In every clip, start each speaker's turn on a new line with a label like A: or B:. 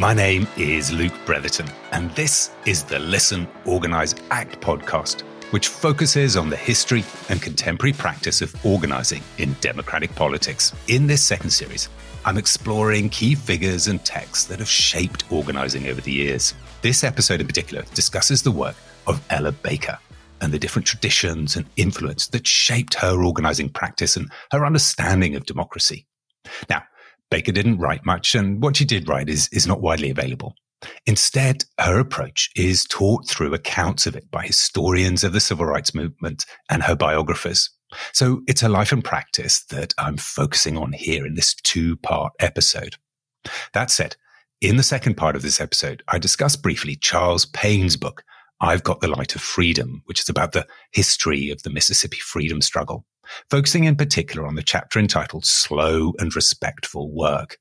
A: My name is Luke Bretherton, and this is the Listen, Organise, Act podcast, which focuses on the history and contemporary practice of organising in democratic politics. In this second series, I'm exploring key figures and texts that have shaped organising over the years. This episode in particular discusses the work of Ella Baker and the different traditions and influence that shaped her organising practice and her understanding of democracy. Now, Baker didn't write much, and what she did write is, is not widely available. Instead, her approach is taught through accounts of it by historians of the civil rights movement and her biographers. So it's her life and practice that I'm focusing on here in this two part episode. That said, in the second part of this episode, I discuss briefly Charles Payne's book, I've Got the Light of Freedom, which is about the history of the Mississippi freedom struggle focusing in particular on the chapter entitled Slow and Respectful Work.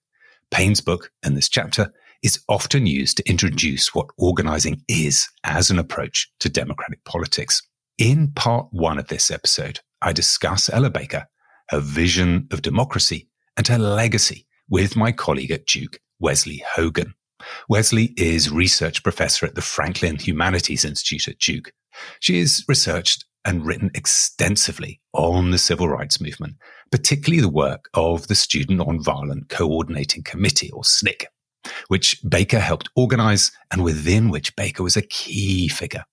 A: Payne's book and this chapter is often used to introduce what organizing is as an approach to democratic politics. In part one of this episode, I discuss Ella Baker, her vision of democracy, and her legacy with my colleague at Duke, Wesley Hogan. Wesley is research professor at the Franklin Humanities Institute at Duke. She has researched and written extensively on the civil rights movement, particularly the work of the Student Nonviolent Coordinating Committee, or SNCC, which Baker helped organize and within which Baker was a key figure.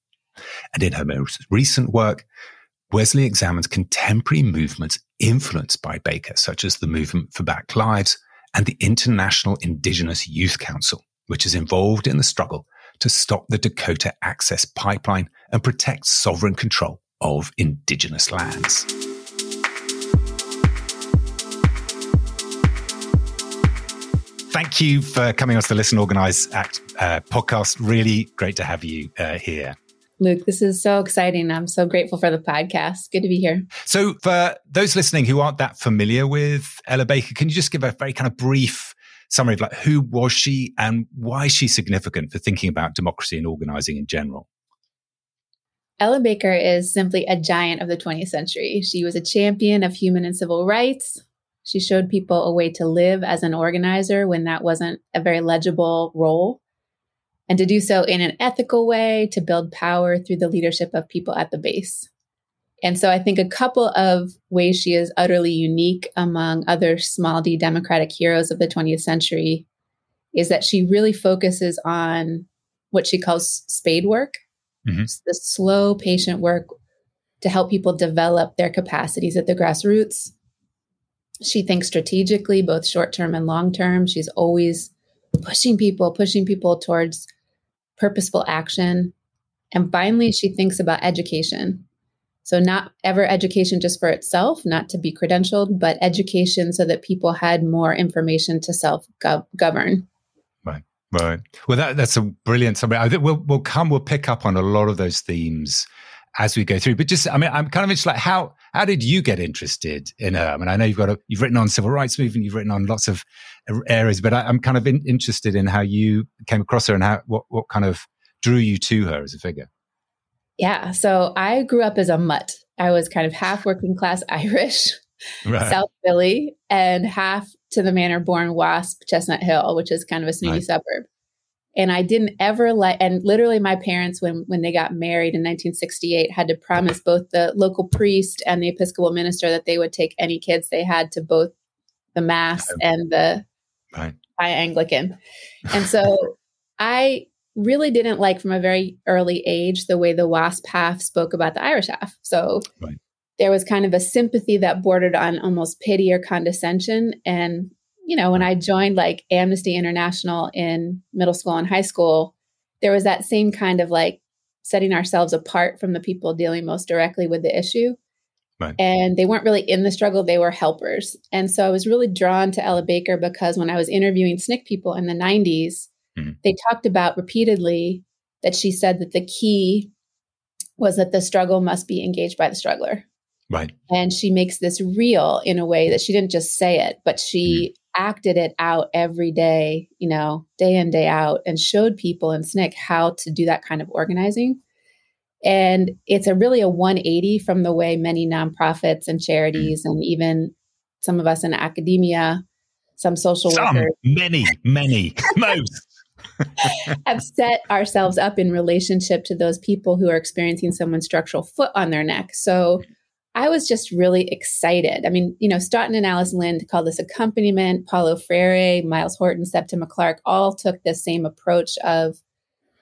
A: And in her most recent work, Wesley examines contemporary movements influenced by Baker, such as the Movement for Black Lives and the International Indigenous Youth Council, which is involved in the struggle to stop the Dakota Access Pipeline and protect sovereign control of Indigenous lands. Thank you for coming on to the Listen Organize Act uh, podcast. Really great to have you uh, here.
B: Luke, this is so exciting. I'm so grateful for the podcast. Good to be here.
A: So, for those listening who aren't that familiar with Ella Baker, can you just give a very kind of brief summary of like who was she and why is she significant for thinking about democracy and organizing in general?
B: Ella Baker is simply a giant of the 20th century. She was a champion of human and civil rights. She showed people a way to live as an organizer when that wasn't a very legible role, and to do so in an ethical way to build power through the leadership of people at the base. And so I think a couple of ways she is utterly unique among other small d democratic heroes of the 20th century is that she really focuses on what she calls spade work mm-hmm. the slow, patient work to help people develop their capacities at the grassroots. She thinks strategically, both short term and long term. She's always pushing people, pushing people towards purposeful action. And finally, she thinks about education. So, not ever education just for itself, not to be credentialed, but education so that people had more information to self govern.
A: Right. Well, that, that's a brilliant summary. I think we'll, we'll come, we'll pick up on a lot of those themes as we go through. But just, I mean, I'm kind of interested, like, how, how did you get interested in her? I mean, I know you've got a, you've written on civil rights movement, you've written on lots of areas, but I, am kind of in, interested in how you came across her and how, what, what kind of drew you to her as a figure.
B: Yeah. So I grew up as a mutt. I was kind of half working class Irish, right. South Philly, and half to the manor born wasp chestnut hill which is kind of a snooty right. suburb. And i didn't ever let and literally my parents when when they got married in 1968 had to promise both the local priest and the episcopal minister that they would take any kids they had to both the mass and the right. high anglican. And so i really didn't like from a very early age the way the wasp half spoke about the irish half. So right there was kind of a sympathy that bordered on almost pity or condescension. And, you know, when I joined like Amnesty International in middle school and high school, there was that same kind of like setting ourselves apart from the people dealing most directly with the issue. Right. And they weren't really in the struggle, they were helpers. And so I was really drawn to Ella Baker because when I was interviewing SNCC people in the 90s, mm-hmm. they talked about repeatedly that she said that the key was that the struggle must be engaged by the struggler.
A: Right.
B: And she makes this real in a way that she didn't just say it, but she mm. acted it out every day, you know, day in, day out, and showed people in SNCC how to do that kind of organizing. And it's a really a 180 from the way many nonprofits and charities mm. and even some of us in academia, some social
A: some,
B: workers.
A: Many, many, most.
B: have set ourselves up in relationship to those people who are experiencing someone's structural foot on their neck. So I was just really excited. I mean, you know, Staughton and Alice Lynd called this accompaniment. Paulo Freire, Myles Horton, Septima Clark all took the same approach of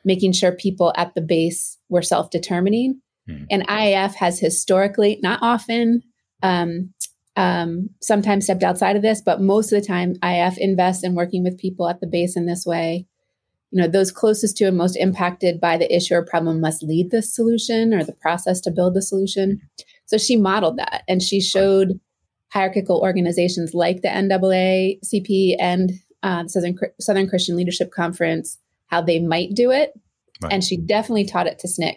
B: making sure people at the base were self determining. Hmm. And IAF has historically, not often, um, um, sometimes stepped outside of this, but most of the time, IAF invests in working with people at the base in this way. You know, those closest to and most impacted by the issue or problem must lead the solution or the process to build the solution. So she modeled that and she showed hierarchical organizations like the NAACP and uh, Southern Southern Christian Leadership Conference how they might do it, right. and she definitely taught it to SNCC.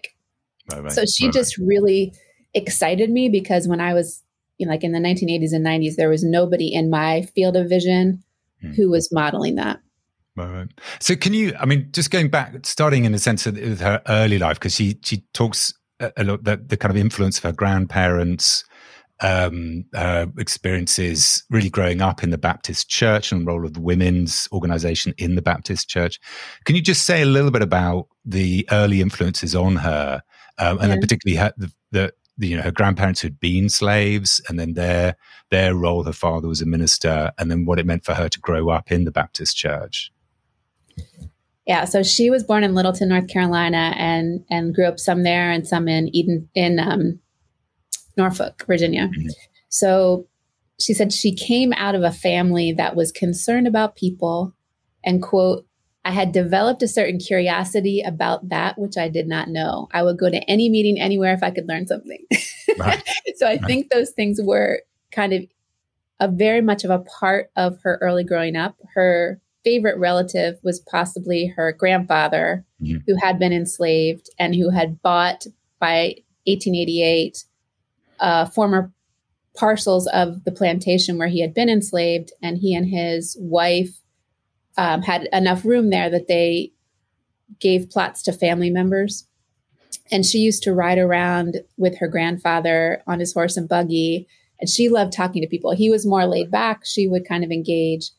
B: Right, right, so she just really excited me because when I was you know, like in the 1980s and 90s, there was nobody in my field of vision hmm. who was modeling that.
A: Right, right. So, can you? I mean, just going back, starting in the sense of her early life, because she she talks the, the kind of influence of her grandparents, um, uh, experiences really growing up in the Baptist church and role of the women's organization in the Baptist church. Can you just say a little bit about the early influences on her, um, and yeah. then particularly her, the, the, the, you know her grandparents who'd been slaves, and then their their role. Her father was a minister, and then what it meant for her to grow up in the Baptist church.
B: Yeah, so she was born in Littleton, North Carolina, and and grew up some there and some in Eden in um, Norfolk, Virginia. Mm-hmm. So she said she came out of a family that was concerned about people and quote I had developed a certain curiosity about that which I did not know. I would go to any meeting anywhere if I could learn something. Right. so I right. think those things were kind of a very much of a part of her early growing up. Her favorite relative was possibly her grandfather, mm-hmm. who had been enslaved and who had bought by 1888 uh, former parcels of the plantation where he had been enslaved, and he and his wife um, had enough room there that they gave plots to family members. And she used to ride around with her grandfather on his horse and buggy, and she loved talking to people. He was more laid back; she would kind of engage,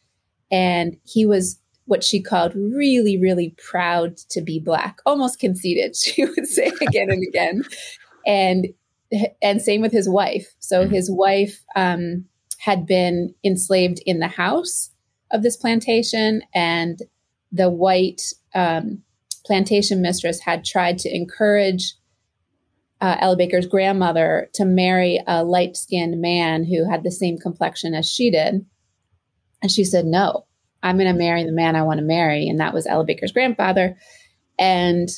B: and he was what she called really, really proud to be black, almost conceited. She would say again and again, and and same with his wife. So mm-hmm. his wife um, had been enslaved in the house of this plantation, and the white um, plantation mistress had tried to encourage uh, Ella Baker's grandmother to marry a light skinned man who had the same complexion as she did. And she said, No, I'm going to marry the man I want to marry. And that was Ella Baker's grandfather. And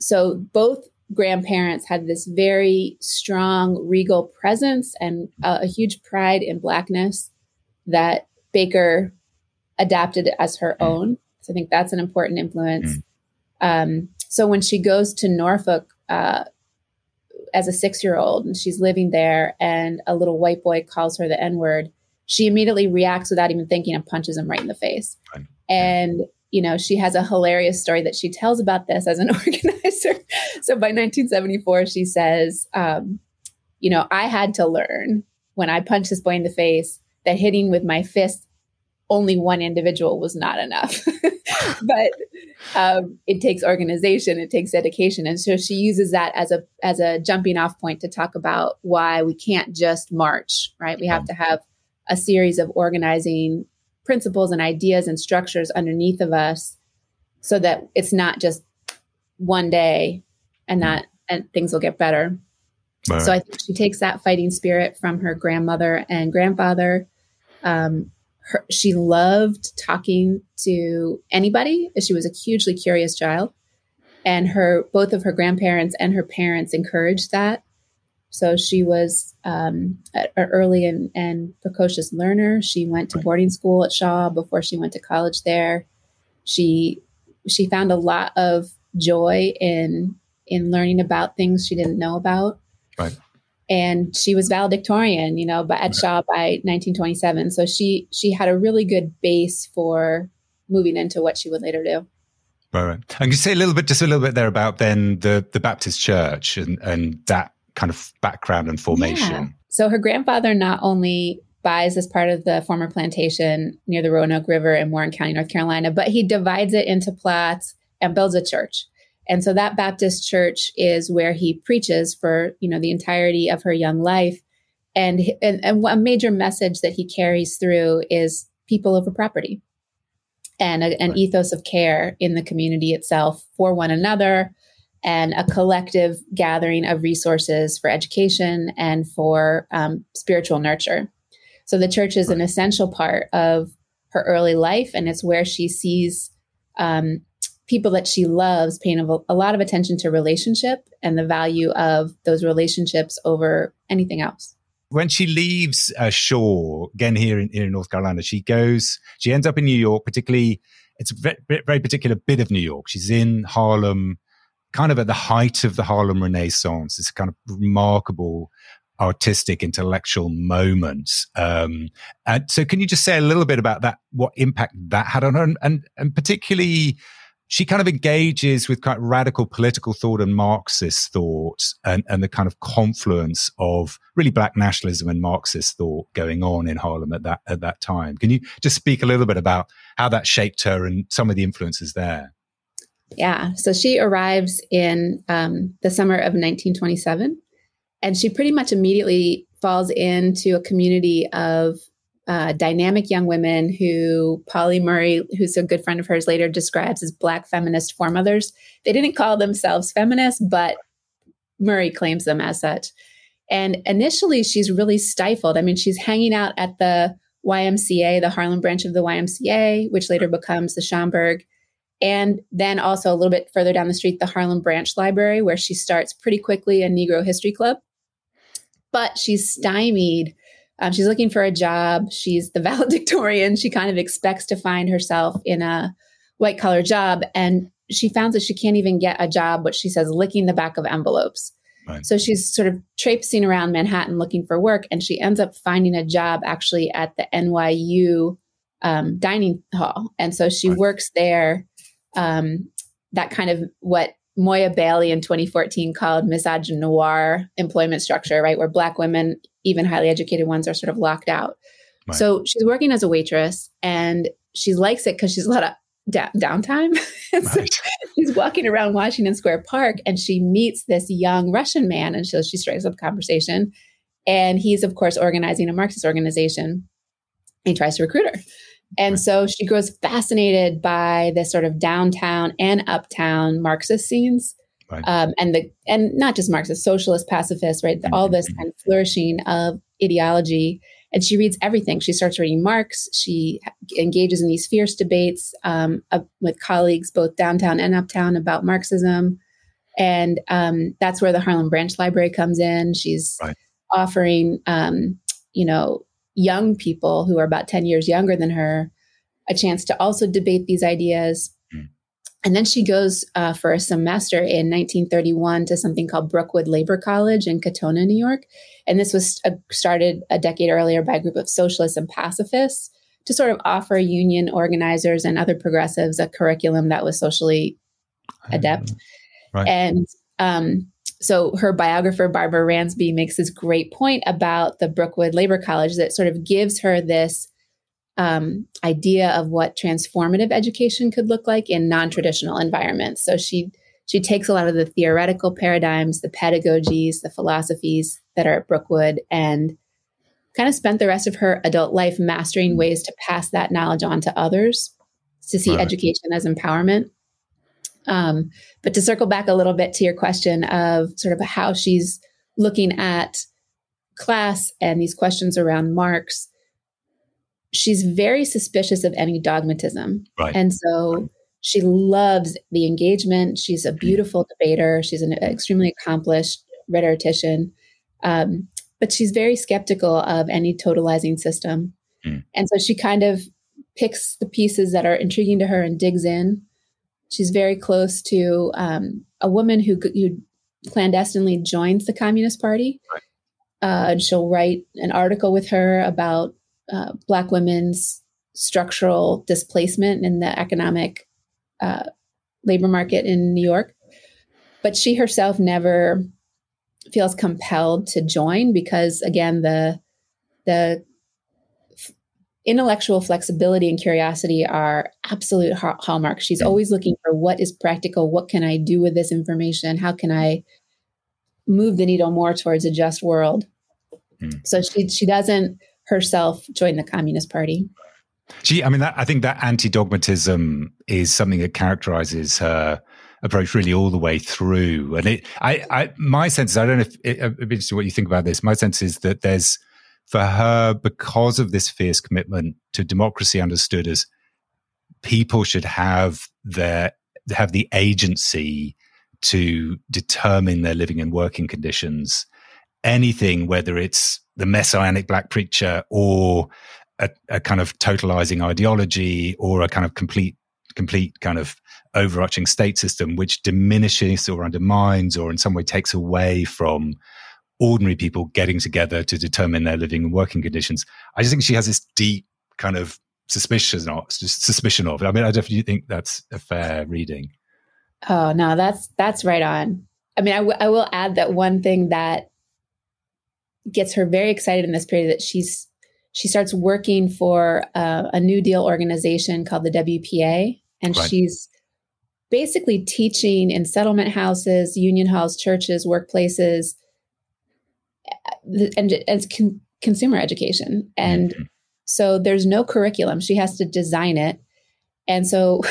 B: so both grandparents had this very strong regal presence and a, a huge pride in blackness that Baker adapted as her mm. own. So I think that's an important influence. Mm. Um, so when she goes to Norfolk uh, as a six year old and she's living there, and a little white boy calls her the N word, she immediately reacts without even thinking and punches him right in the face. Right. And you know, she has a hilarious story that she tells about this as an organizer. so by 1974, she says, um, you know, I had to learn when I punched this boy in the face that hitting with my fist only one individual was not enough. but um, it takes organization, it takes dedication, and so she uses that as a as a jumping off point to talk about why we can't just march. Right, we have to have a series of organizing principles and ideas and structures underneath of us so that it's not just one day and that and things will get better. Right. So I think she takes that fighting spirit from her grandmother and grandfather. Um, her, she loved talking to anybody. She was a hugely curious child, and her both of her grandparents and her parents encouraged that. So she was um, an early and, and, precocious learner. She went to boarding school at Shaw before she went to college there. She she found a lot of joy in in learning about things she didn't know about.
A: Right.
B: And she was valedictorian, you know, but at right. Shaw by 1927. So she she had a really good base for moving into what she would later do.
A: Right, right. And you say a little bit, just a little bit there about then the the Baptist Church and and that kind of background and formation. Yeah.
B: So her grandfather not only buys this part of the former plantation near the Roanoke River in Warren County, North Carolina, but he divides it into plots and builds a church. And so that Baptist church is where he preaches for, you know, the entirety of her young life. And, and, and a major message that he carries through is people over property and a, an ethos of care in the community itself for one another and a collective gathering of resources for education and for um, spiritual nurture. So the church is an essential part of her early life, and it's where she sees um, people that she loves paying a, lot of attention to relationship and the value of those relationships over anything else
A: when she leaves uh, Shaw again here in, here in North Carolina, she goes, she ends up in New York, particularly, it's a very, very particular bit of New York. She's in Harlem, kind of at the height of the Harlem Renaissance. It's kind of remarkable artistic intellectual moment. Um, and so can you just say a little bit about that, what impact that had on her and, and, and particularly she kind of engages with of radical political thought and Marxist thought and, and the kind of confluence of really black nationalism and Marxist thought going on in Harlem at that at that time. Can you just speak a little bit about how that shaped her and some of the influences there?
B: Yeah. So she arrives in um, the summer of 1927, and she pretty much immediately falls into a community of uh, dynamic young women who Pauli Murray, who's a good friend of hers, later describes as Black feminist foremothers. They didn't call themselves feminists, but Murray claims them as such. And initially, she's really stifled. I mean, she's hanging out at the YMCA, the Harlem branch of the YMCA, which later becomes the Schomburg. And then also a little bit further down the street, the Harlem Branch Library, where she starts pretty quickly a Negro History Club. But she's stymied um, she's looking for a job. She's the valedictorian. She kind of expects to find herself in a white collar job. And she found that she can't even get a job, what she says, licking the back of envelopes. Right. So she's sort of traipsing around Manhattan looking for work. And she ends up finding a job actually at the NYU um, dining hall. And so she right. works there. Um, that kind of what Moya Bailey in 2014 called misogynoir employment structure, right? Where Black women, even highly educated ones, are sort of locked out. Right. So she's working as a waitress and she likes it because she's a lot of da- downtime. so right. she's walking around Washington Square Park and she meets this young Russian man. And so she strikes up a conversation. And he's, of course, organizing a Marxist organization. He tries to recruit her. And right. so she grows fascinated by this sort of downtown and uptown Marxist scenes. Right. Um, and the and not just Marxist, socialist, pacifist, right? Mm-hmm. All this kind of flourishing of ideology. And she reads everything. She starts reading Marx. She engages in these fierce debates um, uh, with colleagues, both downtown and uptown, about Marxism. And um, that's where the Harlem Branch Library comes in. She's right. offering, um, you know, young people who are about 10 years younger than her a chance to also debate these ideas. Mm. And then she goes uh, for a semester in 1931 to something called Brookwood Labor College in Katonah, New York. And this was uh, started a decade earlier by a group of socialists and pacifists to sort of offer union organizers and other progressives a curriculum that was socially adept. Right. And um, so her biographer Barbara Ransby makes this great point about the Brookwood Labor College that sort of gives her this um, idea of what transformative education could look like in non-traditional environments. So she she takes a lot of the theoretical paradigms, the pedagogies, the philosophies that are at Brookwood, and kind of spent the rest of her adult life mastering ways to pass that knowledge on to others, to see right. education as empowerment. Um, but to circle back a little bit to your question of sort of how she's looking at class and these questions around Marx, she's very suspicious of any dogmatism. Right. And so she loves the engagement. She's a beautiful debater. She's an extremely accomplished rhetorician. Um, but she's very skeptical of any totalizing system. Mm. And so she kind of picks the pieces that are intriguing to her and digs in. She's very close to um, a woman who, who clandestinely joins the Communist Party. Right. Uh, and she'll write an article with her about uh, Black women's structural displacement in the economic uh, labor market in New York. But she herself never feels compelled to join because, again, the the intellectual flexibility and curiosity are absolute hallmarks. She's always looking for what is practical, what can I do with this information, how can I move the needle more towards a just world. Mm. So she she doesn't herself join the Communist Party.
A: She, I mean, that, I think that anti-dogmatism is something that characterizes her approach really all the way through. And it, I, I my sense is, I don't know if it, I'd be interested what you think about this. My sense is that there's for her because of this fierce commitment to democracy understood as people should have their have the agency to determine their living and working conditions. Anything whether it's the messianic black preacher or a, a, kind of totalizing ideology or a kind of complete complete kind of overarching state system which diminishes or undermines or in some way takes away from ordinary people getting together to determine their living and working conditions. I just think she has this deep kind of suspicion of suspicion of it. I mean, I definitely think that's a fair reading.
B: Oh no, that's that's right on. I mean, I, w- I will add that one thing that gets her very excited in this period that she's she starts working for uh, a New Deal organization called the WPA, and right. she's basically teaching in settlement houses, union halls, churches, workplaces and as con- consumer education. And mm-hmm. so there's no curriculum. She has to design it. And so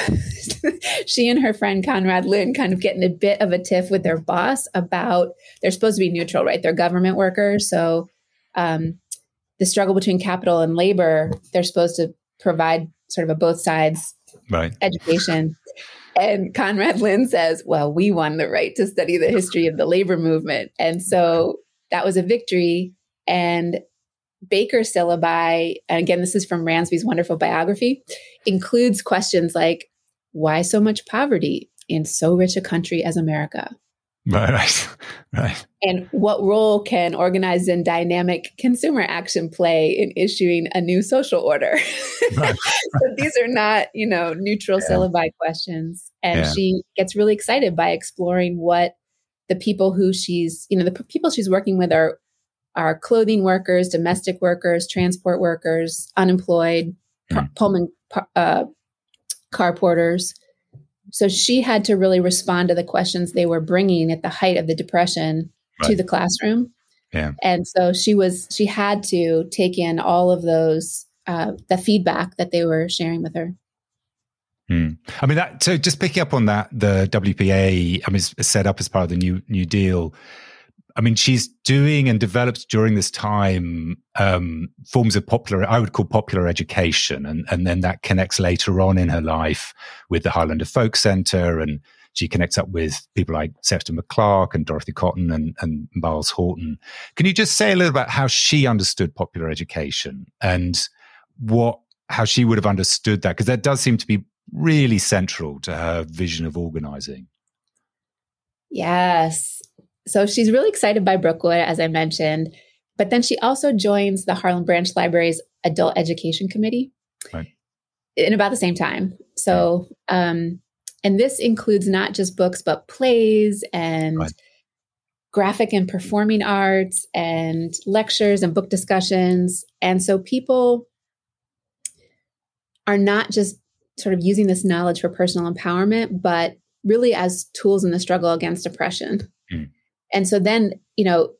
B: she and her friend Conrad Lynn kind of get in a bit of a tiff with their boss about they're supposed to be neutral, right? They're government workers. So um, the struggle between capital and labor, they're supposed to provide sort of a both sides
A: right.
B: education. And Conrad Lynn says, well, we won the right to study the history of the labor movement. And so that was a victory. And Baker syllabi, and again, this is from Ransby's wonderful biography, includes questions like, why so much poverty in so rich a country as America?
A: Right, right, right.
B: And what role can organized and dynamic consumer action play in issuing a new social order? Right. so these are not, you know, neutral yeah. syllabi questions. And yeah. she gets really excited by exploring what the people who she's, you know, the people she's working with are are clothing workers, domestic workers, transport workers, unemployed, mm. Pullman uh, car porters. So she had to really respond to the questions they were bringing at the height of the depression right. to the classroom.
A: Yeah.
B: And so she was she had to take in all of those uh, the feedback that they were sharing with her.
A: Hmm. I mean, that, so just picking up on that, the WPA, I mean, is set up as part of the new New Deal. I mean, she's doing and developed during this time um, forms of popular, I would call popular education, and and then that connects later on in her life with the Highlander Folk Centre, and she connects up with people like Septima Clark and Dorothy Cotton and, and Myles Horton. Can you just say a little about how she understood popular education and what how she would have understood that? Because that does seem to be really central to her vision of organizing.
B: Yes. So she's really excited by Brookwood, as I mentioned, but then she also joins the Harlem Branch Library's Adult Education Committee right. in about the same time. So, um, and this includes not just books, but plays and right. graphic and performing arts and lectures and book discussions. And so people are not just sort of using this knowledge for personal empowerment, but really as tools in the struggle against oppression. Mm. And so then, you know,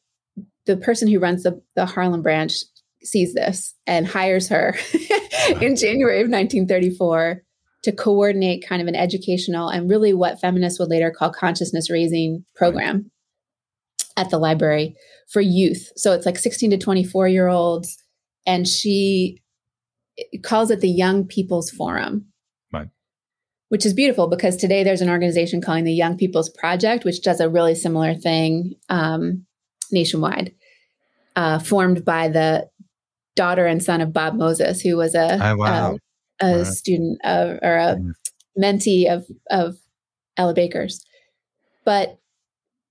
B: the person who runs the, the Harlem branch sees this and hires her in January of 1934 to coordinate kind of an educational and really what feminists would later call consciousness raising program at the library for youth. So it's like 16 to 24 year olds. And she calls it the Young People's Forum which is beautiful because today there's an organization calling the Young People's Project, which does a really similar thing um, nationwide, uh, formed by the daughter and son of Bob Moses, who was a
A: oh, wow.
B: a, a wow. student of or a mentee of of Ella Baker's. But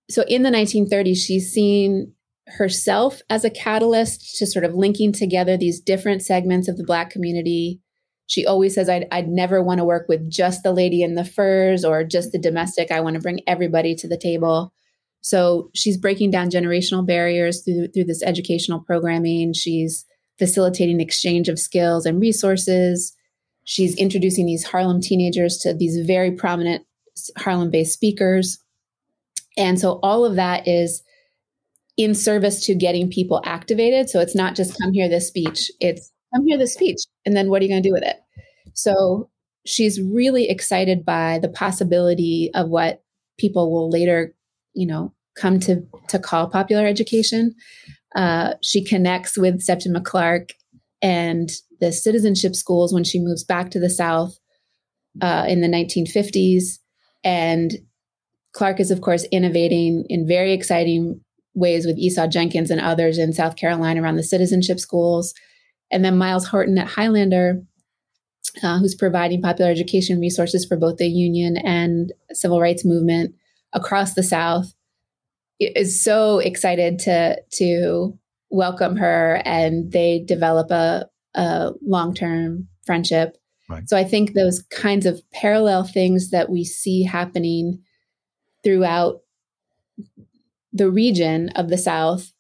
B: so in the 1930s, she's seen herself as a catalyst to sort of linking together these different segments of the Black community she always says, I'd, I'd never want to work with just the lady in the furs or just the domestic. I want to bring everybody to the table. So she's breaking down generational barriers through, through this educational programming. She's facilitating exchange of skills and resources. She's introducing these Harlem teenagers to these very prominent Harlem based speakers. And so all of that is in service to getting people activated. So it's not just come hear this speech, it's come hear this speech. And then what are you going to do with it? So she's really excited by the possibility of what people will later, you know, come to, to call popular education. Uh, she connects with Septima Clark and the citizenship schools when she moves back to the South uh, in the 1950s. And Clark is, of course, innovating in very exciting ways with Esau Jenkins and others in South Carolina around the citizenship schools. And then Myles Horton at Highlander, uh, who's providing popular education resources for both the union and civil rights movement across the South, is so excited to to welcome her, and they develop a, a long term friendship. Right. So I think those kinds of parallel things that we see happening throughout the region of the South,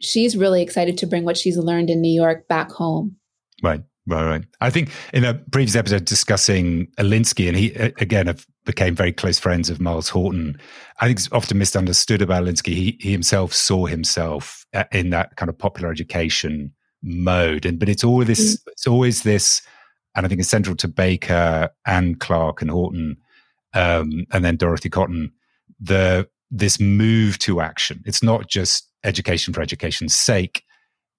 B: she's really excited to bring what she's learned in New York back home.
A: Right. Right, right. I think in a previous episode discussing Alinsky, and he again became very close friends of Myles Horton. I think it's often misunderstood about Alinsky. He, he himself saw himself uh, in that kind of popular education mode, and but it's all this. Mm. It's always this, and I think it's central to Baker and Clark and Horton, um, and then Dorothy Cotton. The this move to action. It's not just education for education's sake.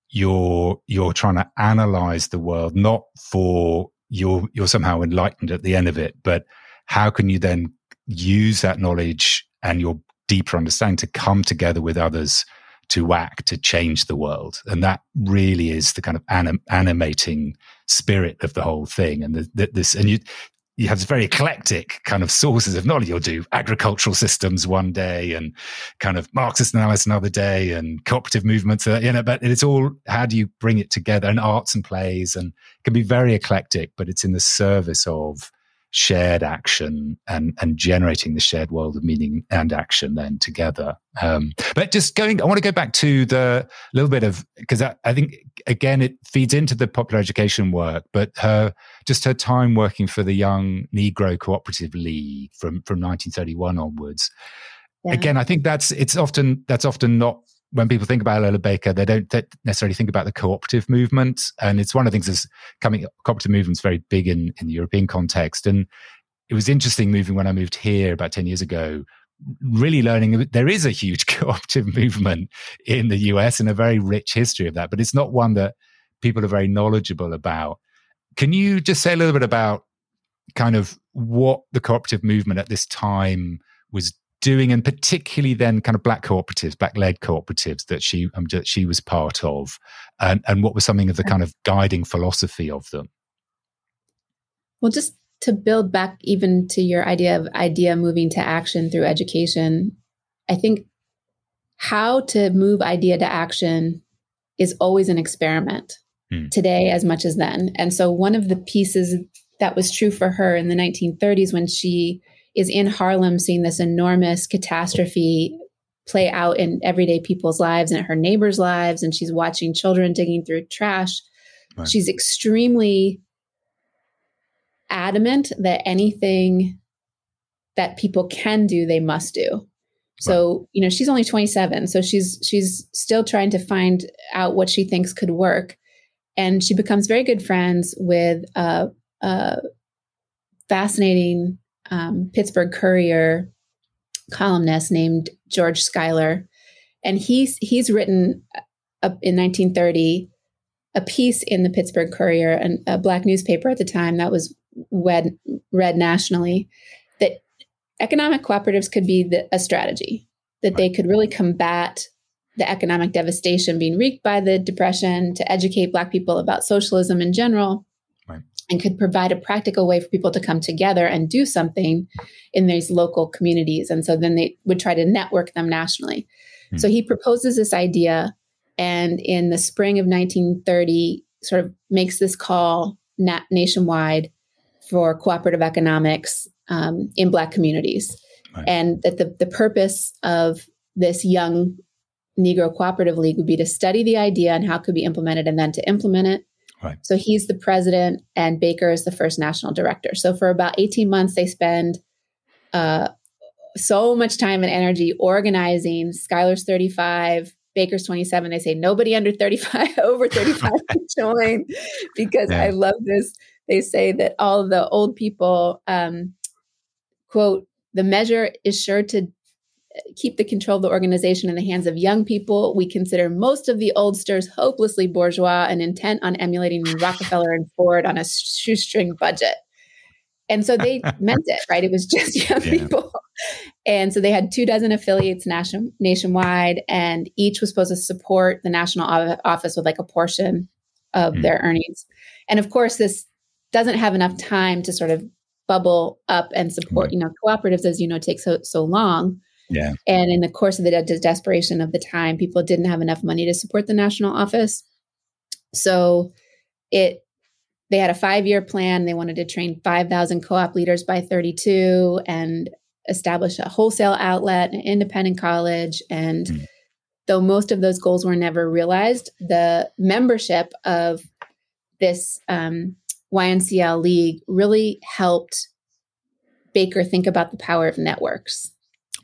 A: You're you're trying to analyze the world not for you're you're somehow enlightened at the end of it, but how can you then use that knowledge and your deeper understanding to come together with others to act to change the world and that really is the kind of anim- animating spirit of the whole thing and the, the, this and you you have very eclectic kind of sources of knowledge. You'll do agricultural systems one day and kind of Marxist analysis another day and cooperative movements, uh, you know, but it's all how do you bring it together and arts and plays and it can be very eclectic, but it's in the service of shared action and and generating the shared world of meaning and action then together um, but just going i want to go back to the little bit of because I, I, think again it feeds into the popular education work but her just her time working for the young negro cooperative league from from 1931 onwards yeah. again i think that's it's often that's often not when people think about Ella Baker, they don't necessarily think about the cooperative movement. And it's one of the things that's coming, cooperative movement's very big in, in the European context. And it was interesting moving when I moved here about 10 years ago, really learning there is a huge cooperative movement in the US and a very rich history of that, but it's not one that people are very knowledgeable about. Can you just say a little bit about kind of what the cooperative movement at this time was doing, and particularly then kind of black cooperatives, black led cooperatives that she um, that she was part of, and, and what was something of the kind of guiding philosophy of them?
B: Well, just to build back even to your idea of idea moving to action through education, I think how to move idea to action is always an experiment hmm. today as much as then. And so one of the pieces that was true for her in the 1930s when she is in Harlem seeing this enormous catastrophe play out in everyday people's lives and her neighbors' lives. And she's watching children digging through trash. Right. She's extremely adamant that anything that people can do, they must do. So, you know, she's only 27, so she's she's still trying to find out what she thinks could work. And she becomes very good friends with a, a fascinating um, Pittsburgh Courier columnist named George Schuyler, and he's he's written uh, in 1930 a piece in the Pittsburgh Courier, and a black newspaper at the time that was read, read nationally, that economic cooperatives could be the, a strategy that they could really combat the economic devastation being wreaked by the depression to educate black people about socialism in general and could provide a practical way for people to come together and do something in these local communities. And so then they would try to network them nationally. Mm-hmm. So he proposes this idea, and in the spring of 1930, sort of makes this call nat- nationwide for cooperative economics um, in Black communities. Right. And that the, the purpose of this young Negro Cooperative League would be to study the idea and how it could be implemented and then to implement it.
A: Right.
B: So he's the president and Baker is the first national director. So for about 18 months, they spend uh, so much time and energy organizing Schuyler's 35, Baker's 27. They say nobody under 35, over 35 can join because yeah. I love this. They say that all the old people, um, quote, the measure is sure to keep the control of the organization in the hands of young people. We consider most of the oldsters hopelessly bourgeois and intent on emulating Rockefeller and Ford on a shoestring budget. And so they meant it, right? It was just young yeah. people. And so they had two dozen affiliates nation, nationwide, and each was supposed to support the national office with like a portion of mm. their earnings. And of course, this doesn't have enough time to sort of bubble up and support, you know, cooperatives, as you know, take so, so long.
A: Yeah.
B: And in the course of the de- desperation of the time, people didn't have enough money to support the national office. So it they had a five year plan. They wanted to train 5,000 co op leaders by 32 and establish a wholesale outlet, an independent college. And mm. though most of those goals were never realized, the membership of this um, YNCL League really helped Baker think about the power of networks.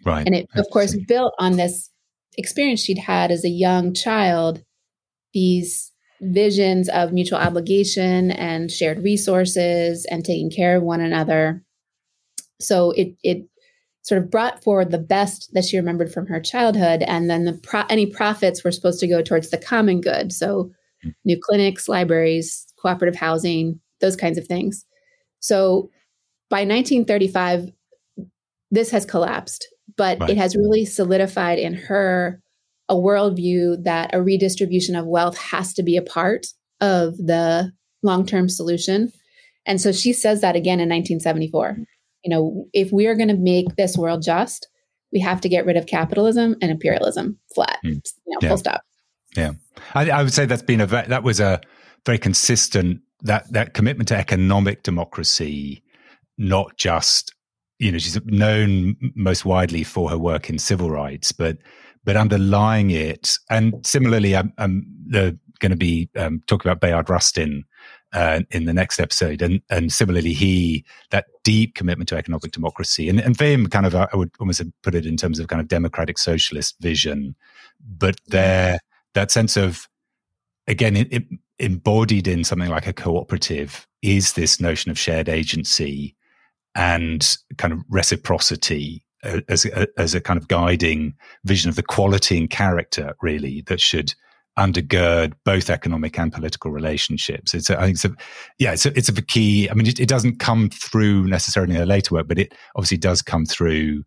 A: Right.
B: And it, of course, built on this experience she'd had as a young child, these visions of mutual obligation and shared resources and taking care of one another. So it it sort of brought forward the best that she remembered from her childhood, and then the pro- any profits were supposed to go towards the common good. So hmm. new clinics, libraries, cooperative housing, those kinds of things. So by 1935, this has collapsed, but right. it has really solidified in her a worldview that a redistribution of wealth has to be a part of the long term solution. And so she says that again in 1974. You know, if we are going to make this world just, we have to get rid of capitalism and imperialism flat, mm. you know,
A: yeah.
B: full stop.
A: Yeah. I, I, would say that's been a, that was a very consistent, that, that commitment to economic democracy, not just, you know, she's known most widely for her work in civil rights, but but underlying it, and similarly, I'm, I'm going to be um, talking about Bayard Rustin uh, in the next episode, and and similarly, he that deep commitment to economic democracy, and and for him, kind of, I would almost put it in terms of kind of democratic socialist vision, but there that sense of again, it, it embodied in something like a cooperative is this notion of shared agency and kind of reciprocity uh, as a, as a kind of guiding vision of the quality and character, really, that should undergird both economic and political relationships. It's, a, I think, it's a, yeah, it's a, it's a key. I mean, it, it, doesn't come through necessarily in the later work, but it obviously does come through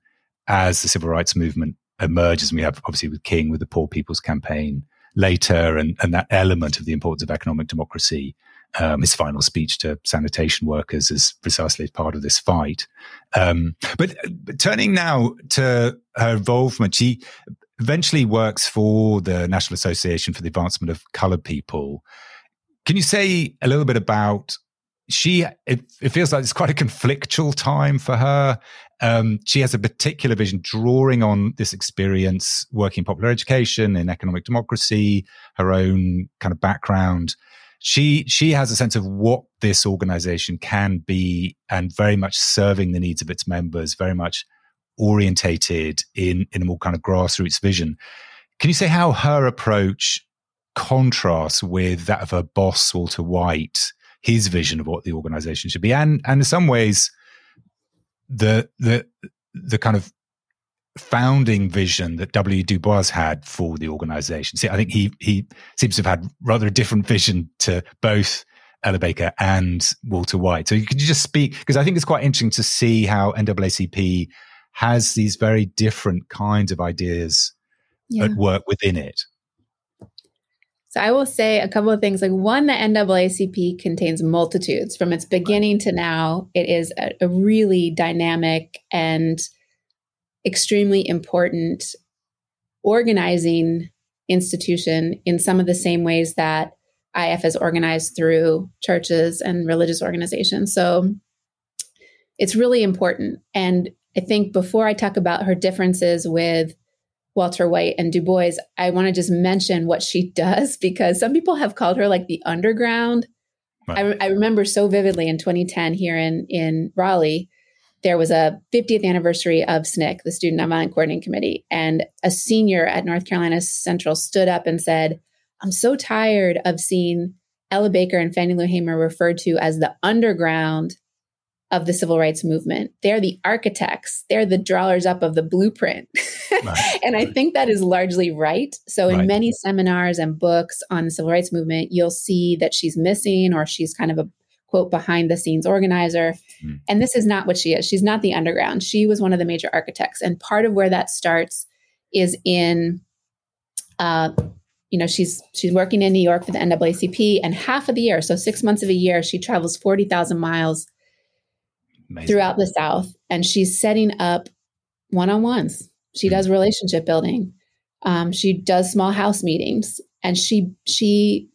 A: as the civil rights movement emerges. And we have obviously with King with the Poor People's Campaign later, and and that element of the importance of economic democracy um, his final speech to sanitation workers is precisely part of this fight. Um, but, but, turning now to her involvement, she eventually works for the National Association for the Advancement of Colored People. Can you say a little bit about she? It, it feels like it's quite a conflictual time for her. Um, she has a particular vision, drawing on this experience working in popular education, in economic democracy, her own kind of background she she has a sense of what this organization can be and very much serving the needs of its members very much orientated in in a more kind of grassroots vision. Can you say how her approach contrasts with that of her boss walter white his vision of what the organization should be and and in some ways the the the kind of founding vision that W. Du Bois had for the organization. See, I think he he seems to have had rather a different vision to both Ella Baker and Walter White. So could you just speak because I think it's quite interesting to see how NAACP has these very different kinds of ideas yeah. at work within it.
B: So I will say a couple of things. Like one, the NAACP contains multitudes from its beginning to now. It is a, a really dynamic and extremely important organizing institution in some of the same ways that IAF is organized through churches and religious organizations. So it's really important. And I think before I talk about her differences with Walter White and Du Bois, I want to just mention what she does because some people have called her like the underground. Right. I, I remember so vividly in 2010 here in in Raleigh, there was a 50th anniversary of SNCC, the Student Nonviolent Coordinating Committee, and a senior at North Carolina Central stood up and said, "I'm so tired of seeing Ella Baker and Fannie Lou Hamer referred to as the underground of the civil rights movement. They're the architects, they're the drawers up of the blueprint. Right. and I think that is largely right. So, in right. many seminars and books on the civil rights movement, you'll see that she's missing or she's kind of a quote behind the scenes organizer. Mm. And this is not what she is. She's not the underground. She was one of the major architects. And part of where that starts is in uh, you know she's she's working in new york for the naacp and half of the year so six months of a year she travels 40000 miles Amazing. throughout the south and she's setting up one-on-ones she mm-hmm. does relationship building um, she does small house meetings and she she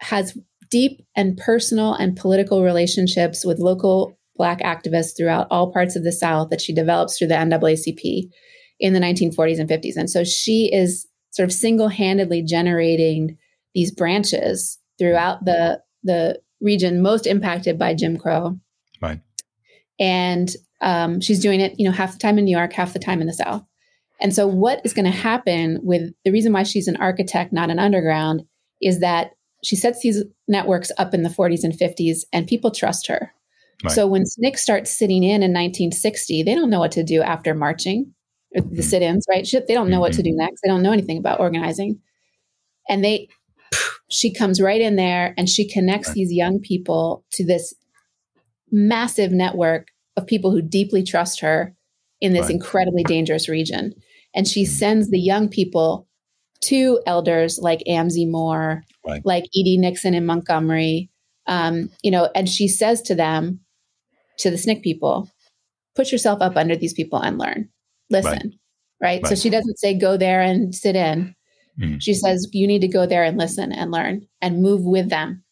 B: has deep and personal and political relationships with local black activists throughout all parts of the south that she develops through the naacp in the 1940s and 50s and so she is sort of single-handedly generating these branches throughout the the region most impacted by Jim Crow.
A: Right.
B: And um, she's doing it, you know, half the time in New York, half the time in the South. And so, what is going to happen with the reason why she's an architect, not an underground, is that she sets these networks up in the 40s and 50s, and people trust her. Right. So when SNCC starts sitting in in 1960, they don't know what to do after marching the mm-hmm. sit-ins, right? They don't know mm-hmm. what to mm-hmm. do next. They don't know anything about organizing. And they she comes right in there and she connects these young people to this massive network of people who deeply trust her in this right. incredibly dangerous region. And she mm-hmm. sends the young people to elders like Amzie Moore, right. like E.D. Nixon in Montgomery, um, you know, and she says to them, to the SNCC people, put yourself up under these people and learn listen. Right. right? right. So she doesn't say go there and sit in. Mm. She says you need to go there and listen and learn and move with them.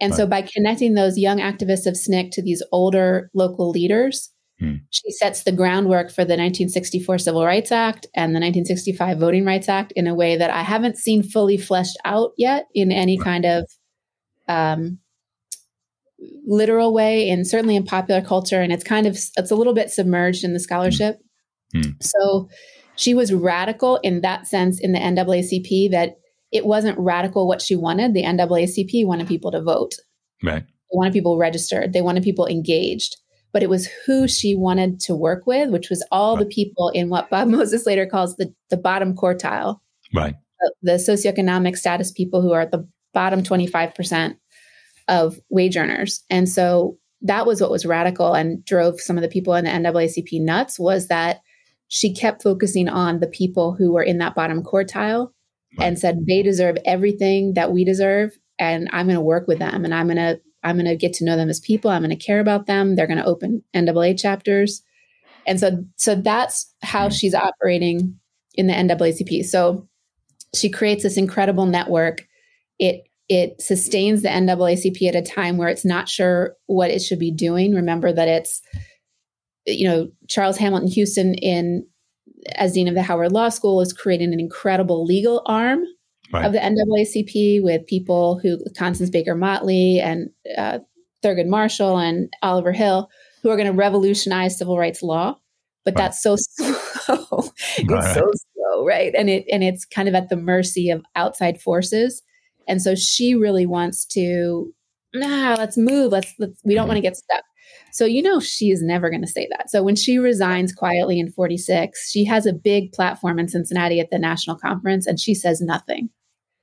B: And so by connecting those young activists of SNCC to these older local leaders, mm. she sets the groundwork for the 1964 Civil Rights Act and the 1965 Voting Rights Act in a way that I haven't seen fully fleshed out yet in any right. kind of um, literal way and certainly in popular culture and it's kind of it's a little bit submerged in the scholarship Hmm. So she was radical in that sense in the NAACP that it wasn't radical what she wanted. The NAACP wanted people to vote.
A: Right.
B: They wanted people registered. They wanted people engaged. But it was who she wanted to work with, which was all right. the people in what Bob Moses later calls the, the bottom quartile.
A: Right.
B: The, the socioeconomic status people who are at the bottom 25% of wage earners. And so that was what was radical and drove some of the people in the NAACP nuts was that she kept focusing on the people who were in that bottom quartile right. and said they deserve everything that we deserve and i'm going to work with them and i'm going to i'm going to get to know them as people. I'm going to care about them. They're going to open naa chapters. And so so that's how mm-hmm. she's operating in the naacp so she creates this incredible network. It it sustains the naacp at a time where it's not sure what it should be doing. Remember that it's you know, Charles Hamilton Houston in as dean of the Howard Law School is creating an incredible legal arm right. of the NAACP with people who Constance Baker Motley and uh, Thurgood Marshall and Oliver Hill who are going to revolutionize civil rights law. But right. that's so slow. it's right. so slow, right? And it and it's kind of at the mercy of outside forces. And so she really wants to, nah, let's move. Let's let's we don't mm-hmm. want to get stuck. So, you know, she is never going to say that. So, when she resigns quietly in 46, she has a big platform in Cincinnati at the national conference and she says nothing.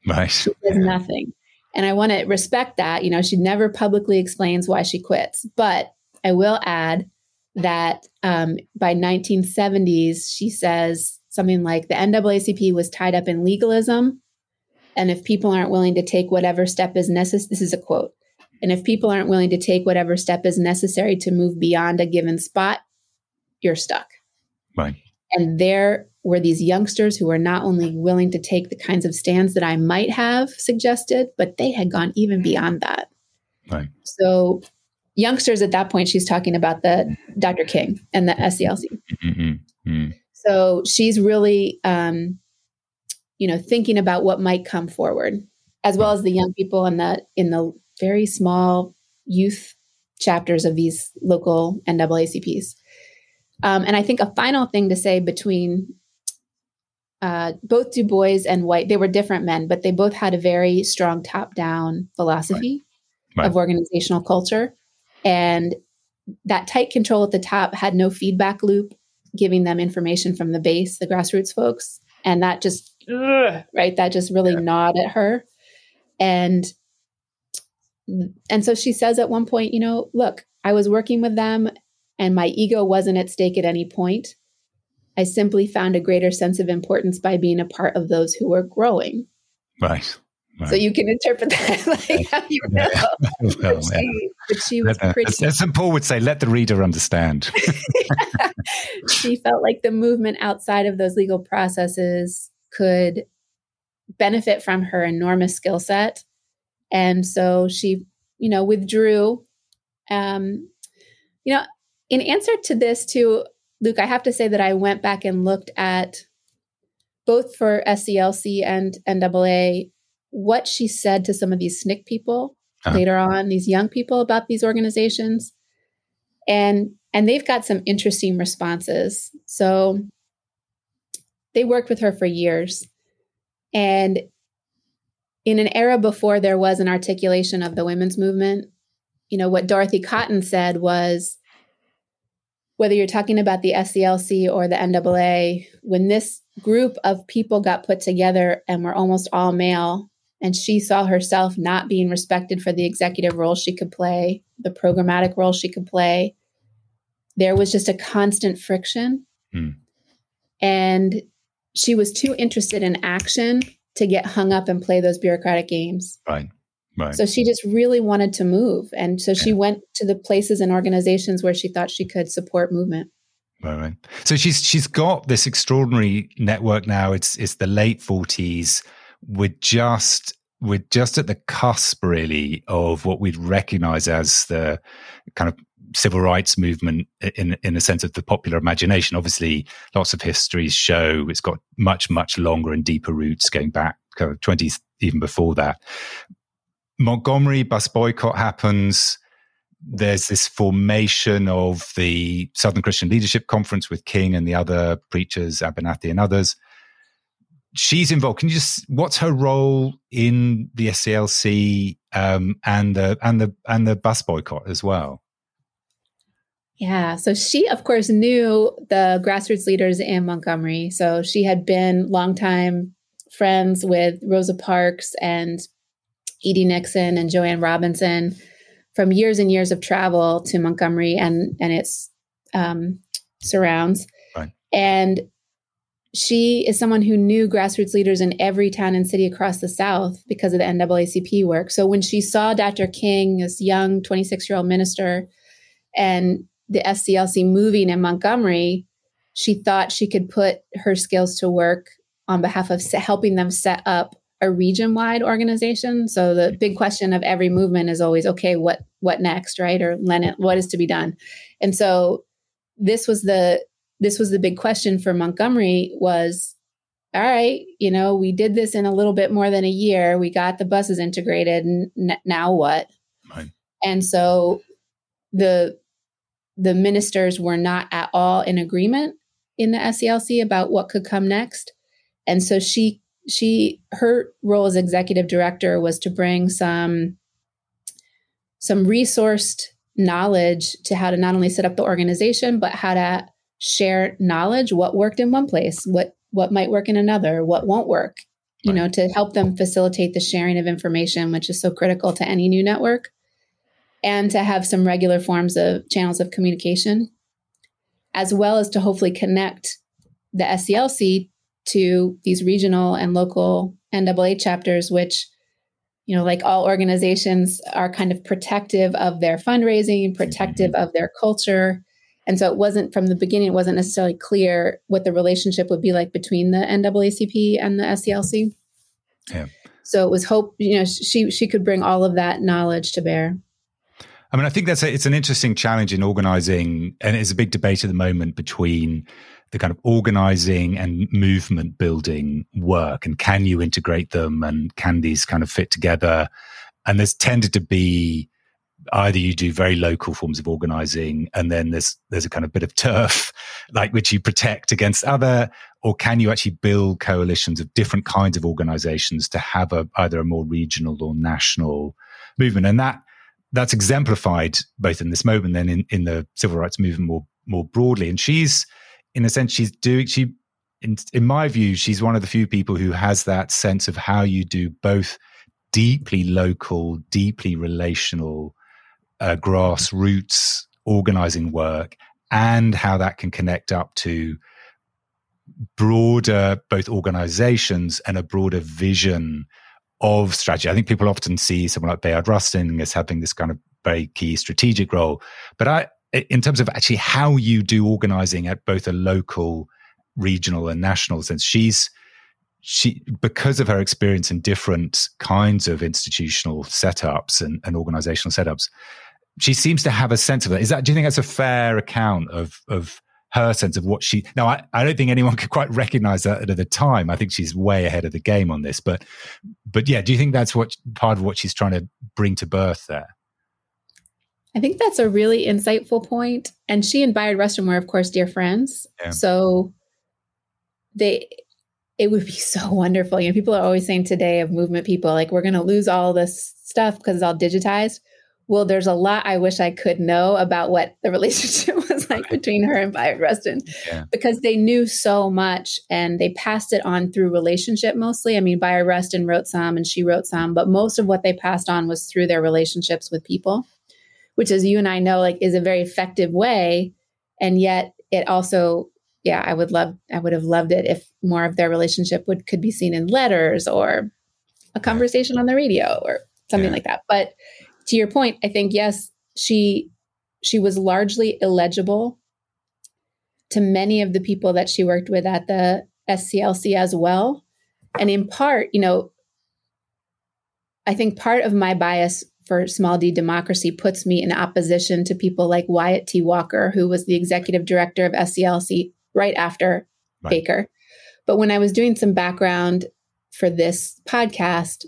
A: Right.
B: She says nothing. And I want to respect that. You know, she never publicly explains why she quits. But I will add that um, by 1970s, she says something like the NAACP was tied up in legalism. And if people aren't willing to take whatever step is necessary, this is a quote and if people aren't willing to take whatever step is necessary to move beyond a given spot, you're stuck.
A: Right.
B: And there were these youngsters who were not only willing to take the kinds of stands that I might have suggested, but they had gone even beyond that.
A: Right.
B: So, youngsters at that point, she's talking about the Dr. King and the SCLC. Mm-hmm. Mm-hmm. so she's really, um, you know, thinking about what might come forward, as well as the young people in the in the very small youth chapters of these local NAACPs. Um, and I think a final thing to say between uh, both Du Bois and White, they were different men, but they both had a very strong top down philosophy right. Right. of organizational culture. And that tight control at the top had no feedback loop, giving them information from the base, the grassroots folks. And that just, ugh, right, that just really yeah. gnawed at her. And and so she says at one point, you know, look, I was working with them and my ego wasn't at stake at any point. I simply found a greater sense of importance by being a part of those who were growing.
A: Right. Right.
B: So you can interpret that like how you know. well, but, she, but she was
A: let,
B: pretty.
A: As St. Paul would say, let the reader understand.
B: she felt like the movement outside of those legal processes could benefit from her enormous skill set. And so she, you know, withdrew. Um, you know, in answer to this, too, Luke, I have to say that I went back and looked at both for SCLC and NAA what she said to some of these SNCC people uh-huh. later on, these young people about these organizations. And and they've got some interesting responses. So they worked with her for years. And in an era before there was an articulation of the women's movement, you know, what Dorothy Cotton said was whether you're talking about the SCLC or the NAA, when this group of people got put together and were almost all male, and she saw herself not being respected for the executive role she could play, the programmatic role she could play, there was just a constant friction. Mm. And she was too interested in action to get hung up and play those bureaucratic games.
A: Right. Right.
B: So she just really wanted to move. And so she went to the places and organizations where she thought she could support movement.
A: Right, right. So she's she's got this extraordinary network now. It's it's the late forties. We're just we're just at the cusp really of what we'd recognize as the kind of civil rights movement in in a sense of the popular imagination. Obviously, lots of histories show it's got much much longer and deeper roots going back kind of twenties even before that. Montgomery bus boycott happens. There's this formation of the Southern Christian Leadership Conference with King and the other preachers, Abernathy and others. She's involved. Can you just what's her role in the SCLC um, and the and the and the bus boycott as well?
B: Yeah, so she of course knew the grassroots leaders in Montgomery. So she had been longtime friends with Rosa Parks and E.D. Nixon and Jo Ann Robinson from years and years of travel to Montgomery and and its um, surrounds. Right. And she is someone who knew grassroots leaders in every town and city across the South because of the NAACP work. So when she saw Dr. King, this young 26 year old minister, and the SCLC moving in Montgomery, she thought she could put her skills to work on behalf of helping them set up a region wide organization. So the big question of every movement is always, okay, what what next, right? Or Lenin, what is to be done? And so this was the this was the big question for Montgomery was, all right, you know, we did this in a little bit more than a year. We got the buses integrated, and n- now what? Right. And so the the ministers were not at all in agreement in the SCLC about what could come next. And so she she her role as executive director was to bring some some resourced knowledge to how to not only set up the organization but how to share knowledge what worked in one place what what might work in another what won't work you right. know to help them facilitate the sharing of information which is so critical to any new network and to have some regular forms of channels of communication as well as to hopefully connect the SCLC to these regional and local NAA chapters, which, you know, like all organizations are kind of protective of their fundraising, protective mm-hmm. of their culture. And so it wasn't from the beginning, it wasn't necessarily clear what the relationship would be like between the NAACP and the SCLC. Yeah. So it was hope, you know, she she could bring all of that knowledge to bear.
A: I mean, I think that's a, it's an interesting challenge in organizing, and it's a big debate at the moment between the kind of organizing and movement building work and can you integrate them and can these kind of fit together? And there's tended to be either you do very local forms of organizing and then there's there's a kind of bit of turf like which you protect against other or can you actually build coalitions of different kinds of organizations to have a, either a more regional or national movement? And that that's exemplified both in this moment and then in, in the civil rights movement more more broadly. And she's in a sense she's doing she in, in my view she's one of the few people who has that sense of how you do both deeply local deeply relational uh, grassroots organizing work and how that can connect up to broader both organizations and a broader vision of strategy. I think people often see someone like Bayard Rustin as having this kind of very key strategic role. But I, in terms of actually how you do organizing at both a local, regional, and national sense, she's she because of her experience in different kinds of institutional setups and, and organizational setups, she seems to have a sense of that. Is that do you think that's a fair account of of her sense of what she now I, I don't think anyone could quite recognize that at the time. I think she's way ahead of the game on this. But but yeah, do you think that's what part of what she's trying to bring to birth there?
B: I think that's a really insightful point. And she and Bayard Rustin were, of course, dear friends. Yeah. So they it would be so wonderful. You know, people are always saying today of movement people, like, we're going to lose all this stuff because it's all digitized well, there's a lot I wish I could know about what the relationship was like between her and Bayard Rustin yeah. because they knew so much and they passed it on through relationship mostly. I mean, Bayard Rustin wrote some and she wrote some, but most of what they passed on was through their relationships with people, which, as you and I know, like is a very effective way. And yet it also, yeah, I would love, I would have loved it if more of their relationship would could be seen in letters or a conversation on the radio or something yeah. like that. But to your point, I think yes, she she was largely illegible to many of the people that she worked with at the SCLC as well. And in part, you know, I think part of my bias for small d democracy puts me in opposition to people like Wyatt T. Walker, who was the executive director of SCLC right after right. Baker. But when I was doing some background for this podcast,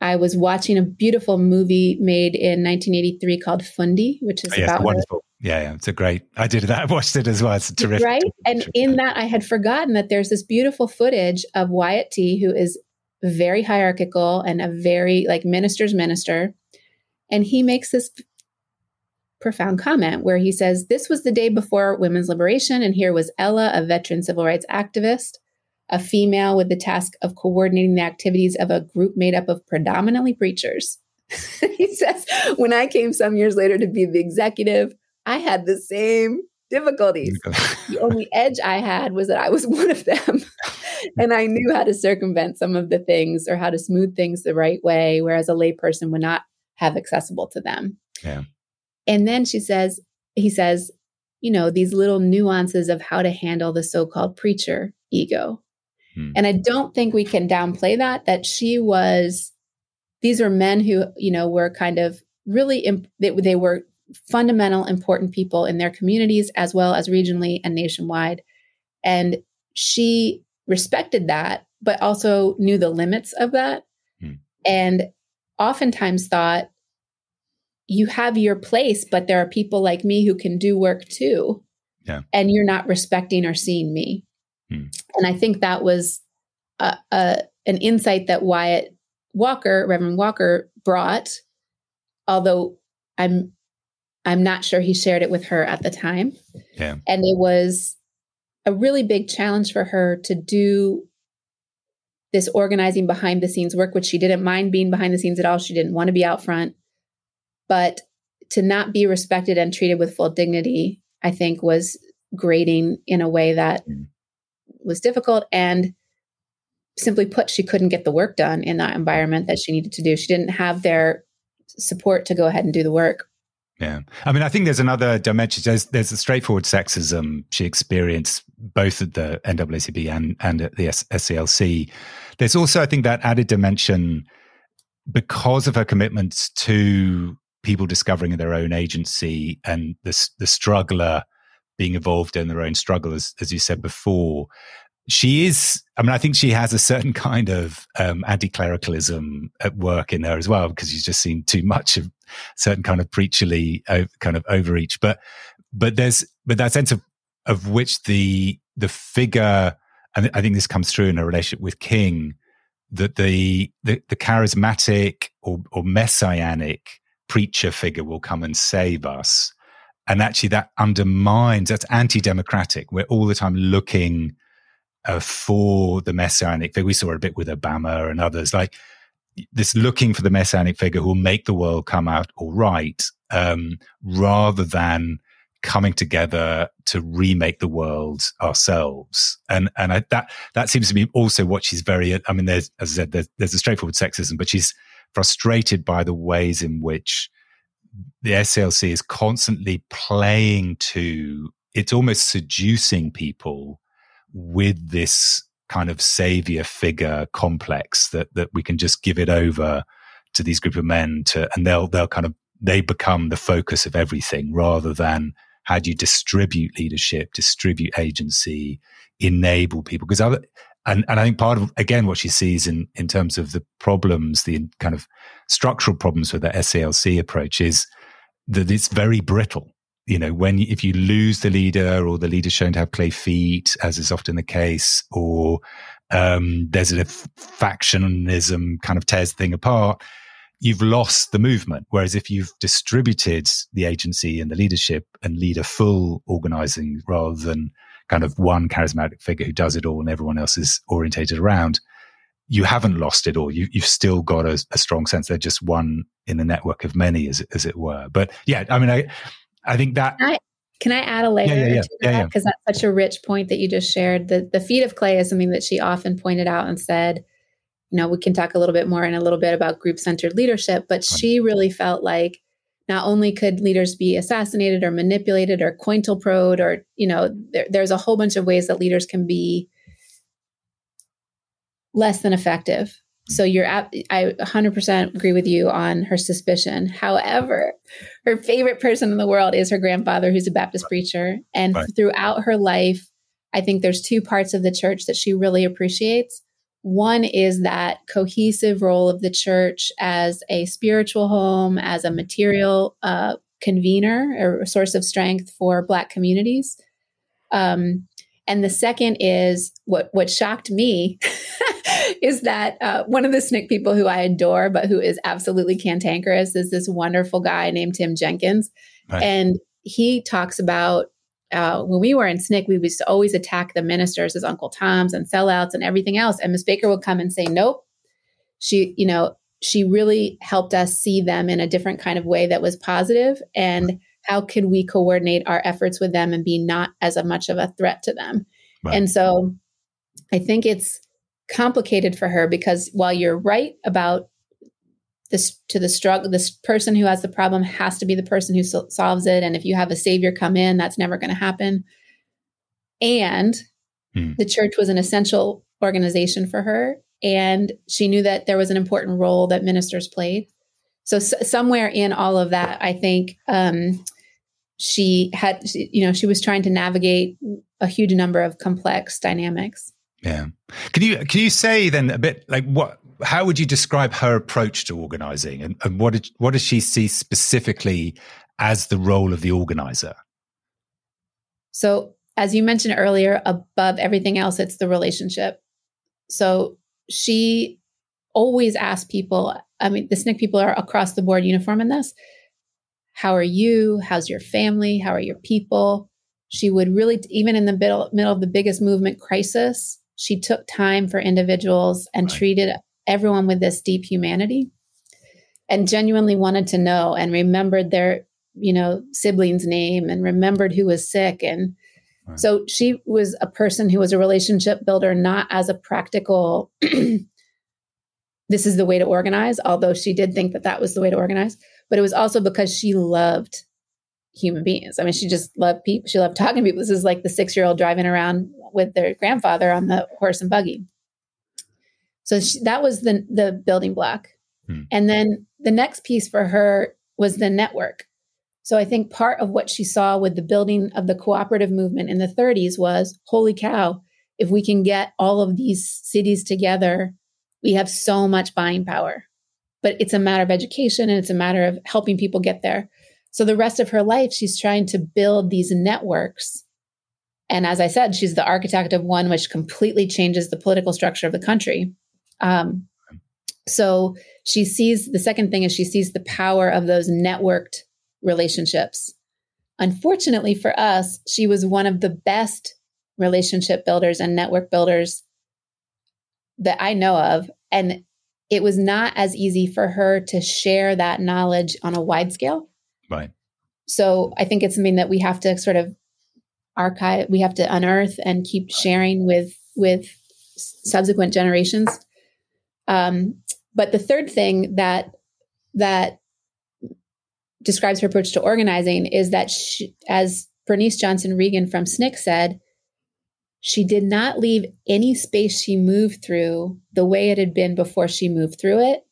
B: I was watching a beautiful movie made in 1983 called Fundi, which is oh, yes, about
A: wonderful. Yeah, yeah, it's a great. I did that. I watched it as well. It's terrific.
B: Right, and in that, I had forgotten that there's this beautiful footage of Wyatt T, who is very hierarchical and a very like minister's minister, and he makes this profound comment where he says, "This was the day before women's liberation, and here was Ella, a veteran civil rights activist." a female with the task of coordinating the activities of a group made up of predominantly preachers. he says, when I came some years later to be the executive, I had the same difficulties. the only edge I had was that I was one of them. and I knew how to circumvent some of the things or how to smooth things the right way, whereas a layperson would not have accessible to them.
A: Yeah.
B: And then she says, he says, you know, these little nuances of how to handle the so called preacher ego. Hmm. And I don't think we can downplay that, that she was, these are men who, you know, were kind of really, imp- they, they were fundamental, important people in their communities as well as regionally and nationwide. And she respected that, but also knew the limits of that. Hmm. And oftentimes thought, you have your place, but there are people like me who can do work too.
A: Yeah.
B: And you're not respecting or seeing me. Hmm. And I think that was a, a, an insight that Wyatt Walker, Reverend Walker, brought, although I'm I'm not sure he shared it with her at the time.
A: Yeah.
B: And it was a really big challenge for her to do this organizing behind the scenes work, which she didn't mind being behind the scenes at all. She didn't want to be out front. But to not be respected and treated with full dignity, I think was grating in a way that mm was difficult and simply put she couldn't get the work done in that environment that she needed to do she didn't have their support to go ahead and do the work
A: yeah. I mean i think there's another dimension. There's there's a straightforward sexism she experienced both at the NAACP and and at the SCLC there's also i think that added dimension because of her commitments to people discovering their own agency and the the struggler being involved in their own struggle, as, as you said before. She is, I mean, I think she has a certain kind of um, anti clericalism at work in her as well, because she's just seen too much of certain kind of preacherly uh, kind of overreach. But, but there's, but that sense of, of which the, the figure, and I think this comes through in a relationship with King, that the, the, the charismatic or, or messianic preacher figure will come and save us. And actually, that undermines, that's anti democratic. We're all the time looking uh, for the messianic figure. We saw a bit with Obama and others, like this looking for the messianic figure who will make the world come out all right, um, rather than coming together to remake the world ourselves. And and I, that that seems to be also what she's very. I mean, there's as I said, there's, there's a straightforward sexism, but she's frustrated by the ways in which the SCLC is constantly playing to. It's almost seducing people with this kind of savior figure complex that that we can just give it over to these group of men to and they'll they'll kind of they become the focus of everything rather than how do you distribute leadership, distribute agency, enable people? Because other, and, and I think part of, again, what she sees in, in terms of the problems, the kind of structural problems with the SCLC approach is that it's very brittle. You know, when, if you lose the leader or the leader's shown to have clay feet, as is often the case, or um, there's a factionism kind of tears the thing apart, you've lost the movement. Whereas if you've distributed the agency and the leadership and lead a full organizing rather than kind of one charismatic figure who does it all and everyone else is orientated around, you haven't lost it all. You, have still got a, a, strong sense they're just one in the network of many, as, as it were. But yeah, I mean, I, I think that.
B: Can I, can I add a layer yeah, yeah, yeah. to that? Because that's such a rich point that you just shared. The, the feet of clay is something that she often pointed out and said, you know, we can talk a little bit more in a little bit about group centered leadership, but she really felt like not only could leaders be assassinated or manipulated or cointelprode or, you know, there, there's a whole bunch of ways that leaders can be less than effective. So you're at, I 100% agree with you on her suspicion. However, her favorite person in the world is her grandfather, who's a Baptist preacher. And right. throughout her life, I think there's two parts of the church that she really appreciates. One is that cohesive role of the church as a spiritual home, as a material uh, convener or source of strength for Black communities. Um, and the second is what what shocked me is that uh, one of the SNCC people who I adore, but who is absolutely cantankerous, is this wonderful guy named Tim Jenkins, right. and he talks about uh, when we were in SNCC, we used to always attack the ministers as Uncle Toms and sellouts and everything else. And Miss Baker would come and say, nope. She, you know, she really helped us see them in a different kind of way that was positive and how could we coordinate our efforts with them and be not as a much of a threat to them. Right. And so I think it's complicated for her because while you're right about this to the struggle this person who has the problem has to be the person who so- solves it. And if you have a savior come in that's never going to happen. And hmm. the church was an essential organization for her. And she knew that there was an important role that ministers played. So s- somewhere in all of that i think um, she had you know she was trying to navigate a huge number of complex dynamics
A: yeah can you can you say then a bit like what how would you describe her approach to organizing and, and what, did, what does she see specifically as the role of the organizer?
B: So, as you mentioned earlier, above everything else, it's the relationship. So, she always asks people, I mean, the SNCC people are across the board uniform in this. How are you? How's your family? How are your people? She would really, even in the middle, middle of the biggest movement crisis, she took time for individuals and right. treated everyone with this deep humanity and genuinely wanted to know and remembered their you know sibling's name and remembered who was sick and right. so she was a person who was a relationship builder not as a practical this is the way to organize although she did think that that was the way to organize but it was also because she loved human beings i mean she just loved people she loved talking to people this is like the six year old driving around with their grandfather on the horse and buggy so she, that was the the building block. Hmm. And then the next piece for her was the network. So I think part of what she saw with the building of the cooperative movement in the 30s was holy cow, if we can get all of these cities together, we have so much buying power. But it's a matter of education and it's a matter of helping people get there. So the rest of her life, she's trying to build these networks. And as I said, she's the architect of one which completely changes the political structure of the country. Um, so she sees the second thing is she sees the power of those networked relationships. Unfortunately for us, she was one of the best relationship builders and network builders that I know of. And it was not as easy for her to share that knowledge on a wide scale.
A: Right.
B: So I think it's something that we have to sort of archive, we have to unearth and keep sharing with with subsequent generations. Um, but the third thing that that describes her approach to organizing is that she, as Bernice Johnson Reagon from SNCC said, she did not leave any space she moved through the way it had been before she moved through it.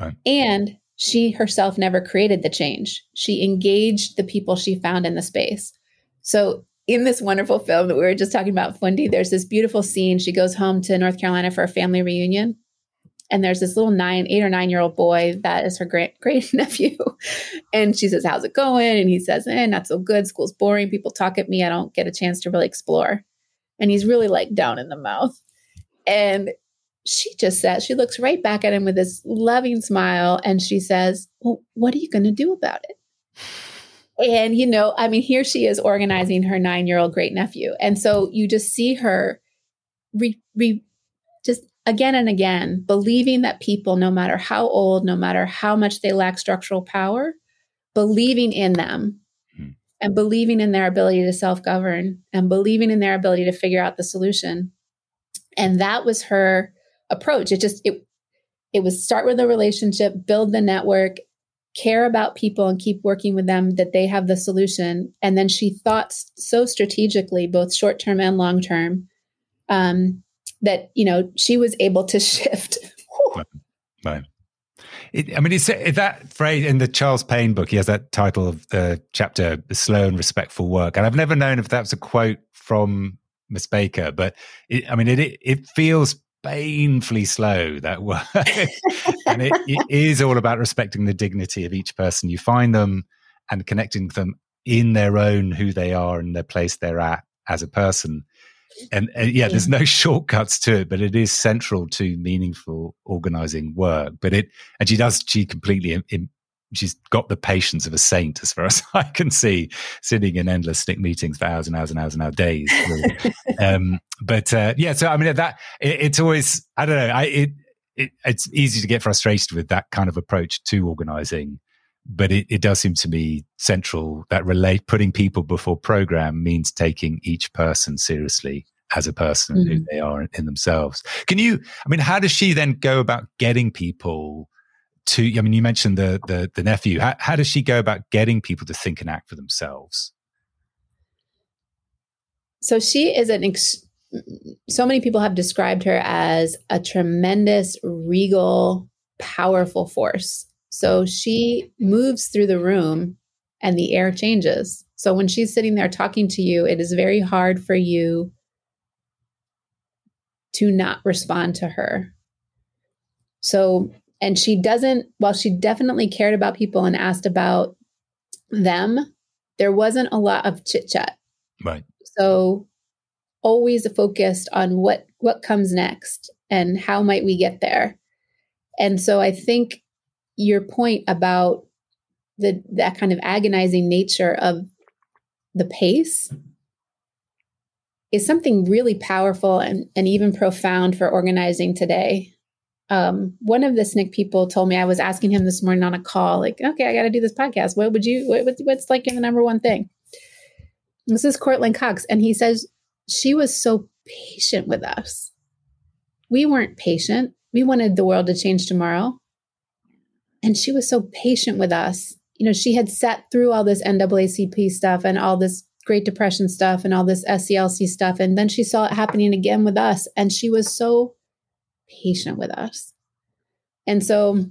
B: Right. And she herself never created the change. She engaged the people she found in the space. So, in this wonderful film that we were just talking about, Fundi, there's this beautiful scene. She goes home to North Carolina for a family reunion and there's this little nine, eight or nine year old boy that is her great great nephew. and she says, How's it going? And he says, Eh, not so good. School's boring. People talk at me. I don't get a chance to really explore. And he's really like down in the mouth. And she just says, she looks right back at him with this loving smile and she says, Well, what are you going to do about it? And, you know, I mean, here she is organizing her nine year old great nephew. And so you just see her re, re, just again and again, believing that people, no matter how old, no matter how much they lack structural power, believing in them hmm. and believing in their ability to self govern and believing in their ability to figure out the solution. And that was her approach. It just, it, it was start with a relationship, build the network, care about people and keep working with them that they have the solution. And then she thought so strategically, both short term and long term, um, that you know she was able to shift.
A: right. It, I mean, it's that phrase in the Charles Payne book. He has that title of the chapter, Slow and Respectful Work," and I've never known if that's a quote from Miss Baker, but it, I mean, it it feels painfully slow that work, and it, it is all about respecting the dignity of each person. You find them and connecting them in their own who they are and their place they're at as a person. And, and yeah, there's no shortcuts to it, but it is central to meaningful organizing work. But it, and she does, she completely, in, she's got the patience of a saint, as far as I can see, sitting in endless SNCC meetings for hours and hours and hours and hours, days. um, but uh, yeah, so I mean, that it, it's always, I don't know, I, it, it, it's easy to get frustrated with that kind of approach to organizing but it, it does seem to me central that relate putting people before program means taking each person seriously as a person mm-hmm. who they are in themselves. Can you? I mean, how does she then go about getting people? To i mean you mentioned the the, the nephew how, how, does she go about getting people to think and act for themselves
B: so she is an ex- so many people have described her as a tremendous regal powerful force so she moves through the room and the air changes. So when she's sitting there talking to you, it is very hard for you to not respond to her. So, and she doesn't, while she definitely cared about people and asked about them, there wasn't a lot of chit chat.
A: Right.
B: So, always focused on what what comes next and how might we get there. And so I think your point about the that kind of agonizing nature of the pace is something really powerful and, and even profound for organizing today. Um, one of the SNCC people told me I was asking him this morning on a call, like, okay, I got to do this podcast. What would you? What, what's like the number one thing? This is Courtland Cox, and he says she was so patient with us. We weren't patient. We wanted the world to change tomorrow. And she was so patient with us. You know, she had sat through all this NAACP stuff and all this Great Depression stuff and all this SCLC stuff. And then she saw it happening again with us. And she was so patient with us. And so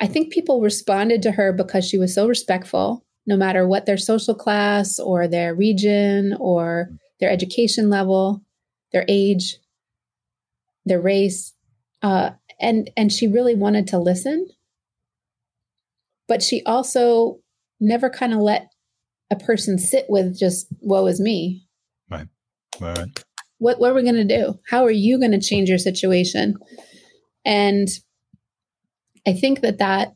B: I think people responded to her because she was so respectful, no matter what their social class or their region or their education level, their age, their race. Uh, and and she really wanted to listen but she also never kind of let a person sit with just woe is me
A: right right
B: what, what are we going to do how are you going to change your situation and i think that that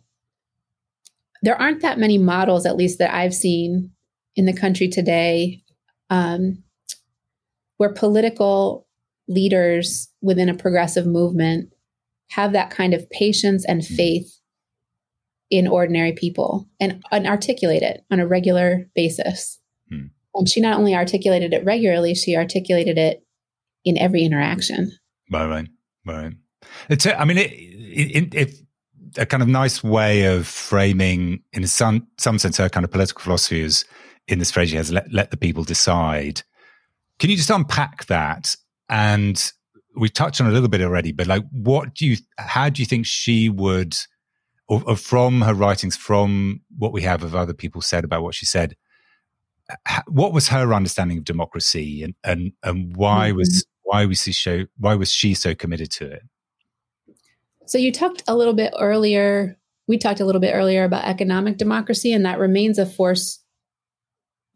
B: there aren't that many models at least that i've seen in the country today um, where political leaders within a progressive movement have that kind of patience and faith in ordinary people and, and articulate it on a regular basis. Hmm. And she not only articulated it regularly, she articulated it in every interaction.
A: Right, right, right. It's, I mean, it, it, it, a kind of nice way of framing, in some some sense, her kind of political philosophy is in this phrase she has let, let the people decide. Can you just unpack that and we touched on a little bit already, but like, what do you, how do you think she would, or, or, from her writings, from what we have of other people said about what she said, what was her understanding of democracy, and and and why mm-hmm. was why was she so why was she so committed to it?
B: So you talked a little bit earlier. We talked a little bit earlier about economic democracy, and that remains a force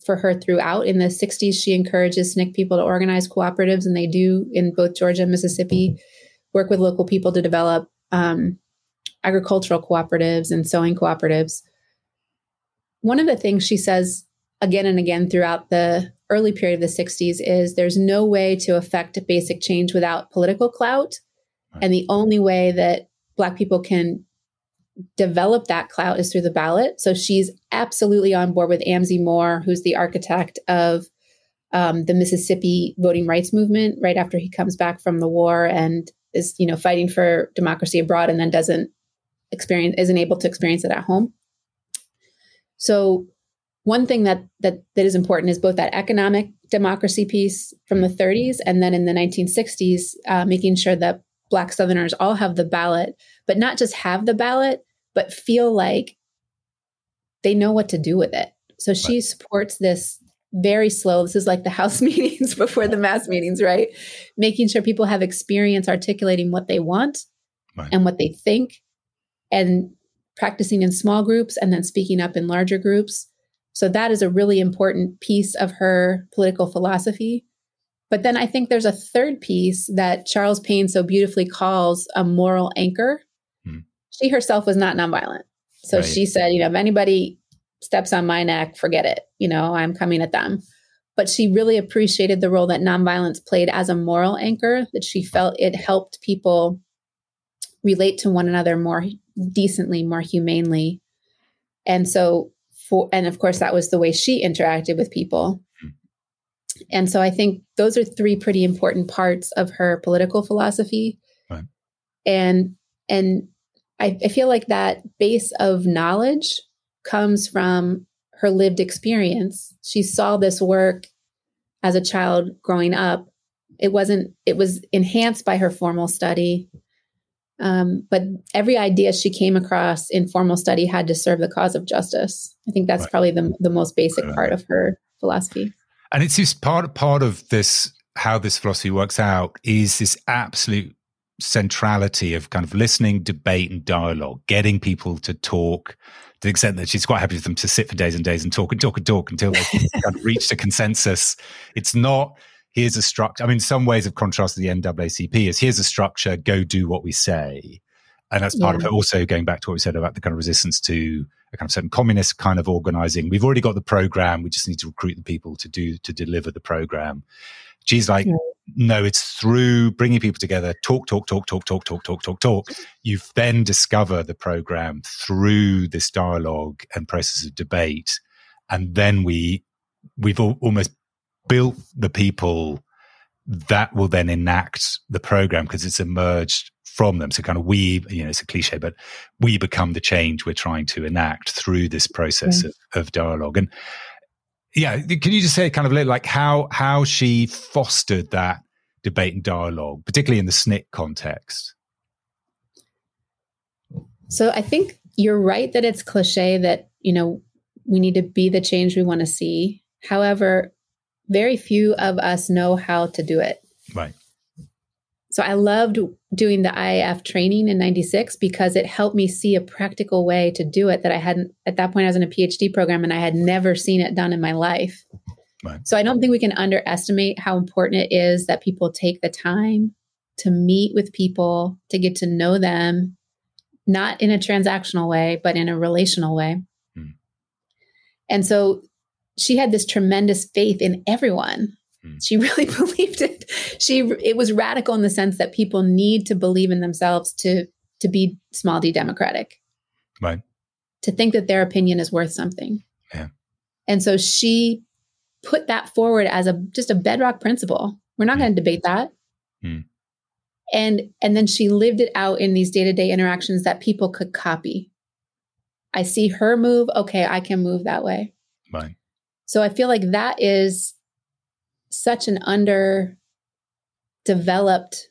B: for her throughout. In the 60s, she encourages SNCC people to organize cooperatives, and they do in both Georgia and Mississippi, work with local people to develop um, agricultural cooperatives and sewing cooperatives. One of the things she says again and again throughout the early period of the 60s is there's no way to affect basic change without political clout. And the only way that Black people can develop that clout is through the ballot. So she's absolutely on board with Amzie Moore, who's the architect of um, the Mississippi voting rights movement right after he comes back from the war and is, you know, fighting for democracy abroad and then doesn't experience, isn't able to experience it at home. So one thing that that that is important is both that economic democracy piece from the 30s and then in the 1960s, uh, making sure that Black Southerners all have the ballot, but not just have the ballot, but feel like they know what to do with it. So she right. supports this very slow. This is like the house meetings before the mass meetings, right? Making sure people have experience articulating what they want right. and what they think and practicing in small groups and then speaking up in larger groups. So that is a really important piece of her political philosophy. But then I think there's a third piece that Charles Payne so beautifully calls a moral anchor hmm. she herself was not nonviolent. So right. she said, you know, if anybody steps on my neck, forget it. You know, I'm coming at them. But she really appreciated the role that nonviolence played as a moral anchor, that she felt it helped people relate to one another more decently, more humanely. And so, for, and of course, that was the way she interacted with people. And so I think those are three pretty important parts of her political philosophy. Right. And, and I, I feel like that base of knowledge comes from her lived experience. She saw this work as a child growing up. It wasn't, it was enhanced by her formal study. Um, but every idea she came across in formal study had to serve the cause of justice. I think that's right. probably the, the most basic right. part of her philosophy.
A: And it seems part part of this how this philosophy works out is this absolute centrality of kind of listening, debate, and dialogue, getting people to talk to the extent that she's quite happy with them to sit for days and days and talk and talk and talk until they kind of reached a consensus. It's not here's a structure. I mean, some ways of contrast to the NAACP is here's a structure, go do what we say. And that's part yeah. of it. Also, going back to what we said about the kind of resistance to a kind of certain communist kind of organizing. We've already got the program. We just need to recruit the people to do to deliver the program. She's like, no, it's through bringing people together, talk, talk, talk, talk, talk, talk, talk, talk, talk. You then discover the program through this dialogue and process of debate. And then we, we've almost built the people that will then enact the program because it's emerged from them. So kind of we, you know, it's a cliche, but we become the change we're trying to enact through this process of, of dialogue. And yeah, can you just say kind of like how how she fostered that debate and dialogue, particularly in the SNCC context?
B: So I think you're right that it's cliche that, you know, we need to be the change we want to see. However, very few of us know how to do it.
A: Right.
B: So I loved doing the IAF training in 96 because it helped me see a practical way to do it that I hadn't at that point I was in a PhD program and I had never seen it done in my life. Right. So I don't think we can underestimate how important it is that people take the time to meet with people, to get to know them, not in a transactional way, but in a relational way. Hmm. And so she had this tremendous faith in everyone. Hmm. She really believed it. She it was radical in the sense that people need to believe in themselves to to be small d democratic.
A: Right.
B: To think that their opinion is worth something.
A: Yeah.
B: And so she put that forward as a just a bedrock principle. We're not mm. going to debate that. Mm. And and then she lived it out in these day-to-day interactions that people could copy. I see her move, okay, I can move that way.
A: Right.
B: So I feel like that is such an underdeveloped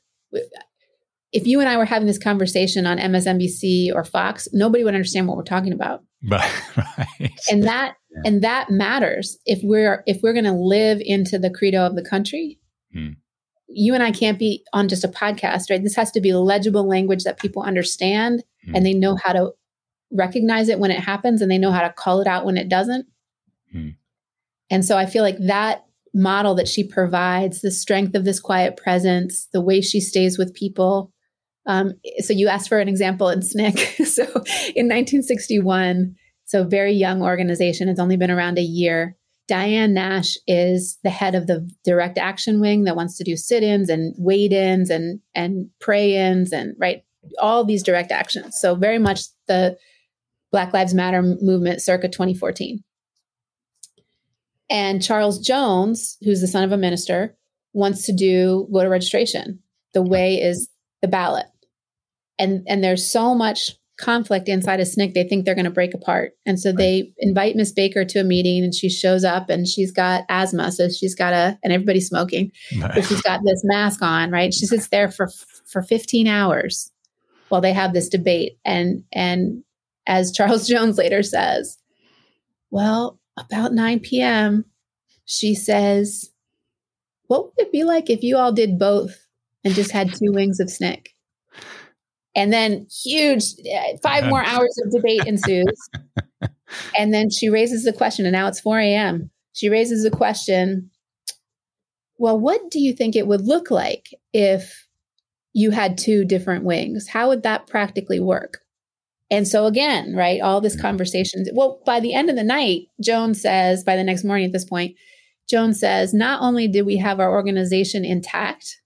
B: if you and I were having this conversation on MSNBC or Fox, nobody would understand what we're talking about.
A: Right. right.
B: And that yeah. and that matters if we're if we're going to live into the credo of the country. Hmm. You and I can't be on just a podcast, right? This has to be legible language that people understand hmm. and they know how to recognize it when it happens and they know how to call it out when it doesn't. Hmm. And so I feel like that model that she provides, the strength of this quiet presence, the way she stays with people. Um, so you asked for an example in SNCC. so in 1961, so very young organization, it's only been around a year. Diane Nash is the head of the direct action wing that wants to do sit-ins and wait-ins and and pray-ins and right all these direct actions. So very much the Black Lives Matter movement circa 2014. And Charles Jones, who's the son of a minister, wants to do voter registration. The way is the ballot. And and there's so much conflict inside of SNCC, they think they're going to break apart. And so right. they invite Miss Baker to a meeting and she shows up and she's got asthma. So she's got a, and everybody's smoking. So she's got this mask on, right? She sits there for, for 15 hours while they have this debate. And, and as Charles Jones later says, well, about 9 p.m., she says, What would it be like if you all did both and just had two wings of SNCC? And then huge uh, five more hours of debate ensues. and then she raises the question, and now it's 4 a.m. She raises the question Well, what do you think it would look like if you had two different wings? How would that practically work? And so again, right, all this mm-hmm. conversation. Well, by the end of the night, Jones says, by the next morning at this point, Jones says, not only did we have our organization intact,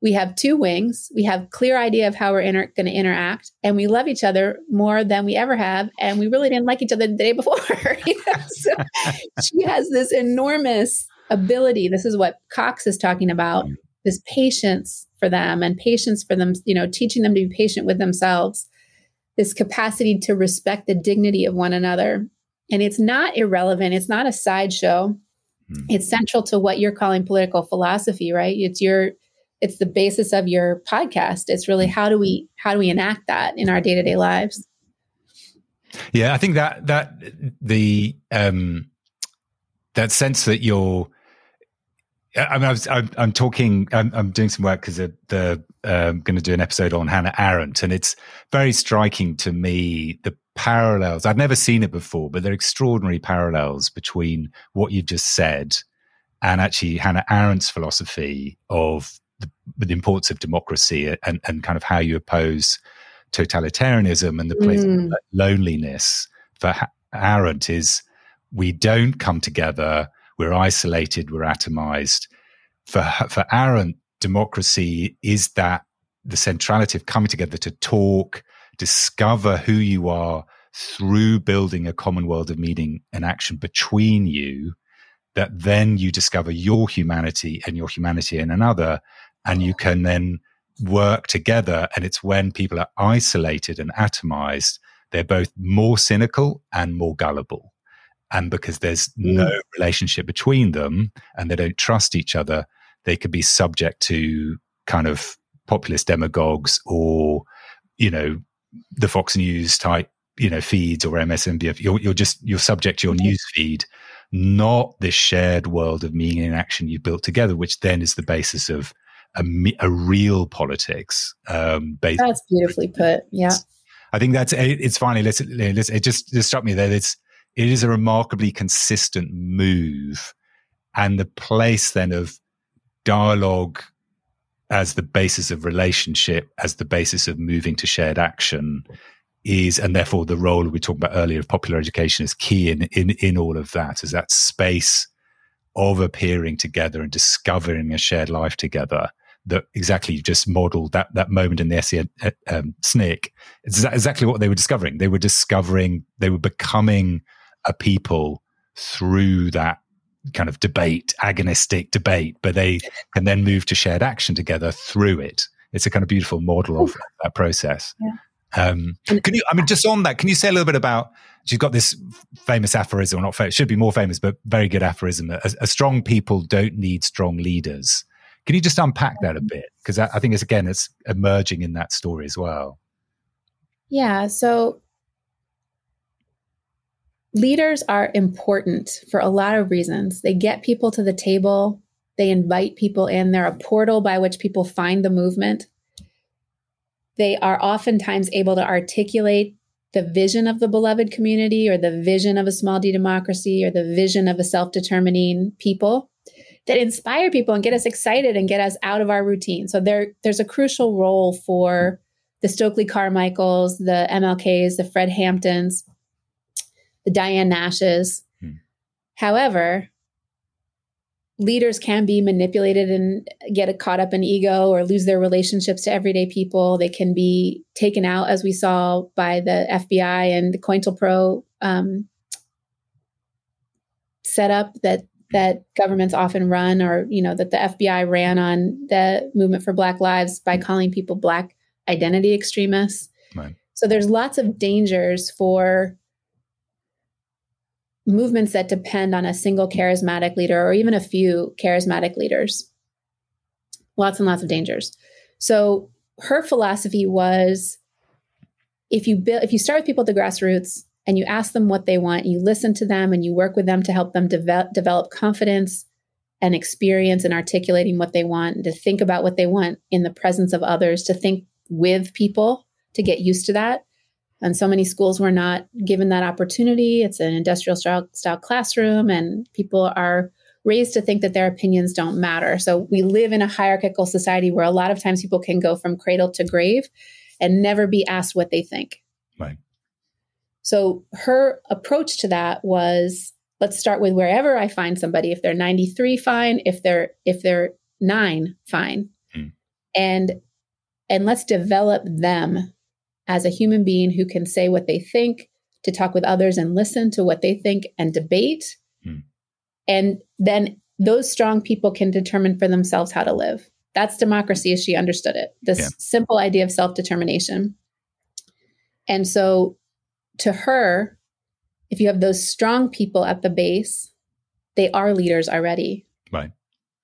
B: we have two wings, we have clear idea of how we're inter- going to interact, and we love each other more than we ever have, and we really didn't like each other the day before. so she has this enormous ability. This is what Cox is talking about. Mm-hmm. This patience for them and patience for them, you know, teaching them to be patient with themselves this capacity to respect the dignity of one another. And it's not irrelevant, it's not a sideshow. Mm. It's central to what you're calling political philosophy, right? It's your it's the basis of your podcast. It's really how do we how do we enact that in our day-to-day lives?
A: Yeah, I think that that the um that sense that you're I mean, I was, I'm, I'm talking, I'm, I'm, doing some work because the, the um, going to do an episode on Hannah Arendt, and it's very striking to me the parallels. I've never seen it before, but there are extraordinary parallels between what you've just said and actually Hannah Arendt's philosophy of the, the importance of democracy and, and kind of how you oppose totalitarianism and the place mm. of loneliness. For Arendt is we don't come together we're isolated, we're atomized. For, for Arendt, democracy is that the centrality of coming together to talk, discover who you are through building a common world of meaning and action between you, that then you discover your humanity and your humanity in another, and you can then work together. And it's when people are isolated and atomized, they're both more cynical and more gullible and because there's mm. no relationship between them and they don't trust each other they could be subject to kind of populist demagogues or you know the Fox News type, you know, feeds or MSNBC. You're, you're just you're subject to your news feed, not this shared world of meaning and action you've built together, which then is the basis of a, a real politics.
B: Um, that's beautifully put. Yeah,
A: I think that's it's finally. Listen, listen, it just just struck me that it's it is a remarkably consistent move, and the place then of dialogue as the basis of relationship, as the basis of moving to shared action is, and therefore the role we talked about earlier of popular education is key in, in, in all of that, is that space of appearing together and discovering a shared life together that exactly just modeled that, that moment in the SE uh, um, SNCC. It's exactly what they were discovering. They were discovering, they were becoming a people through that kind of debate, agonistic debate, but they can then move to shared action together through it. It's a kind of beautiful model of that process. Yeah. Um, can you, I mean, just on that, can you say a little bit about, she's got this famous aphorism, or not famous, should be more famous, but very good aphorism. A, a, strong people don't need strong leaders. Can you just unpack that a bit? Because I, I think it's, again, it's emerging in that story as well.
B: Yeah. So leaders are important for a lot of reasons. They get people to the table, they invite people in, they're a portal by which people find the movement. They are oftentimes able to articulate the vision of the beloved community or the vision of a small d democracy or the vision of a self determining people that inspire people and get us excited and get us out of our routine. So there, there's a crucial role for the Stokely Carmichaels, the MLKs, the Fred Hamptons, the Diane Nashes. Hmm. However, leaders can be manipulated and get caught up in ego or lose their relationships to everyday people. They can be taken out, as we saw by the FBI and the COINTELPRO um, setup that that governments often run, or you know that the FBI ran on the movement for Black Lives by calling people Black identity extremists. Right. So there's lots of dangers for movements that depend on a single charismatic leader or even a few charismatic leaders. Lots and lots of dangers. So her philosophy was if you build if you start with people at the grassroots and you ask them what they want, you listen to them and you work with them to help them develop, develop confidence and experience in articulating what they want, and to think about what they want in the presence of others, to think with people, to get used to that and so many schools were not given that opportunity. It's an industrial style, style classroom, and people are raised to think that their opinions don't matter. So we live in a hierarchical society where a lot of times people can go from cradle to grave and never be asked what they think.
A: Right.
B: So her approach to that was let's start with wherever I find somebody. If they're 93, fine. If they're if they're nine, fine. Mm. And and let's develop them as a human being who can say what they think, to talk with others and listen to what they think and debate. Hmm. And then those strong people can determine for themselves how to live. That's democracy as she understood it. This yeah. simple idea of self determination. And so to her, if you have those strong people at the base, they are leaders already.
A: Right.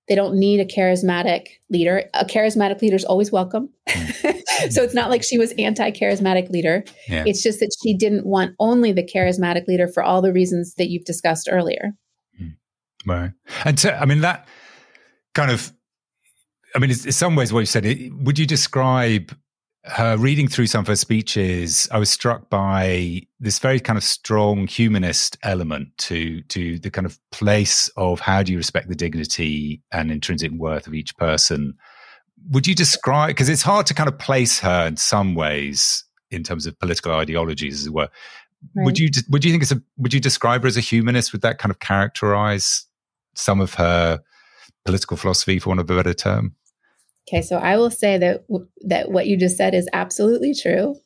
B: They don't need a charismatic leader. A charismatic leader is always welcome. Mm. so it's not like she was anti-charismatic leader. Yeah. It's just that she didn't want only the charismatic leader for all the reasons that you've discussed earlier.
A: Mm. Right. And so, I mean, that kind of, I mean, in some ways what you said, would you describe her reading through some of her speeches, I was struck by this very kind of strong humanist element to to the kind of place of how do you respect the dignity and intrinsic worth of each person. Would you describe because it's hard to kind of place her in some ways in terms of political ideologies, as it were. Right. Would you would you think it's a would you describe her as a humanist? Would that kind of characterize some of her political philosophy, for want of a better term?
B: Okay, so I will say that that what you just said is absolutely true.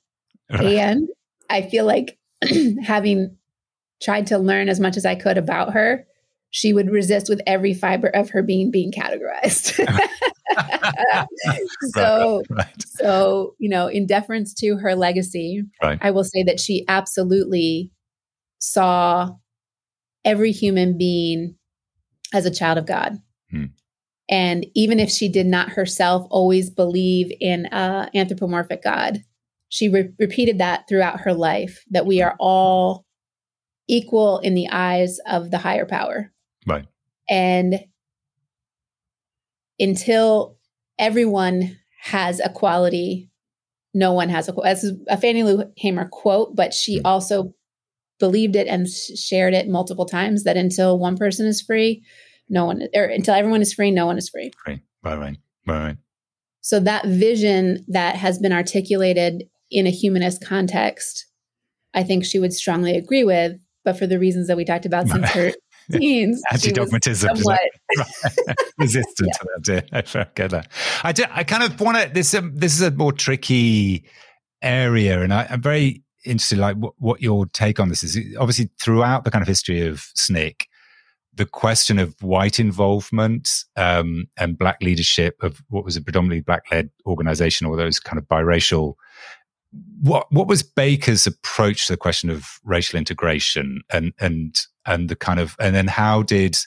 B: And I feel like having tried to learn as much as I could about her, she would resist with every fiber of her being being categorized. so, right, right. so you know, in deference to her legacy, right. I will say that she absolutely saw every human being as a child of God. Hmm. And even if she did not herself always believe in a anthropomorphic God, she re- repeated that throughout her life that we are all equal in the eyes of the higher power.
A: Right.
B: And until everyone has equality, no one has a That's a Fannie Lou Hamer quote, but she mm-hmm. also believed it and shared it multiple times that until one person is free, no one, or until everyone is free, no one is free.
A: Right, right, right, right.
B: So that vision that has been articulated in a humanist context, I think she would strongly agree with. But for the reasons that we talked about since her teens,
A: anti-dogmatism,
B: somewhat...
A: resistant yeah. to that. I get that. I do, I kind of want to. This um, this is a more tricky area, and I, am very interested, like what, what your take on this is. Obviously, throughout the kind of history of SNCC, the question of white involvement um, and black leadership of what was a predominantly black-led organization, or those kind of biracial. What what was Baker's approach to the question of racial integration, and and and the kind of and then how did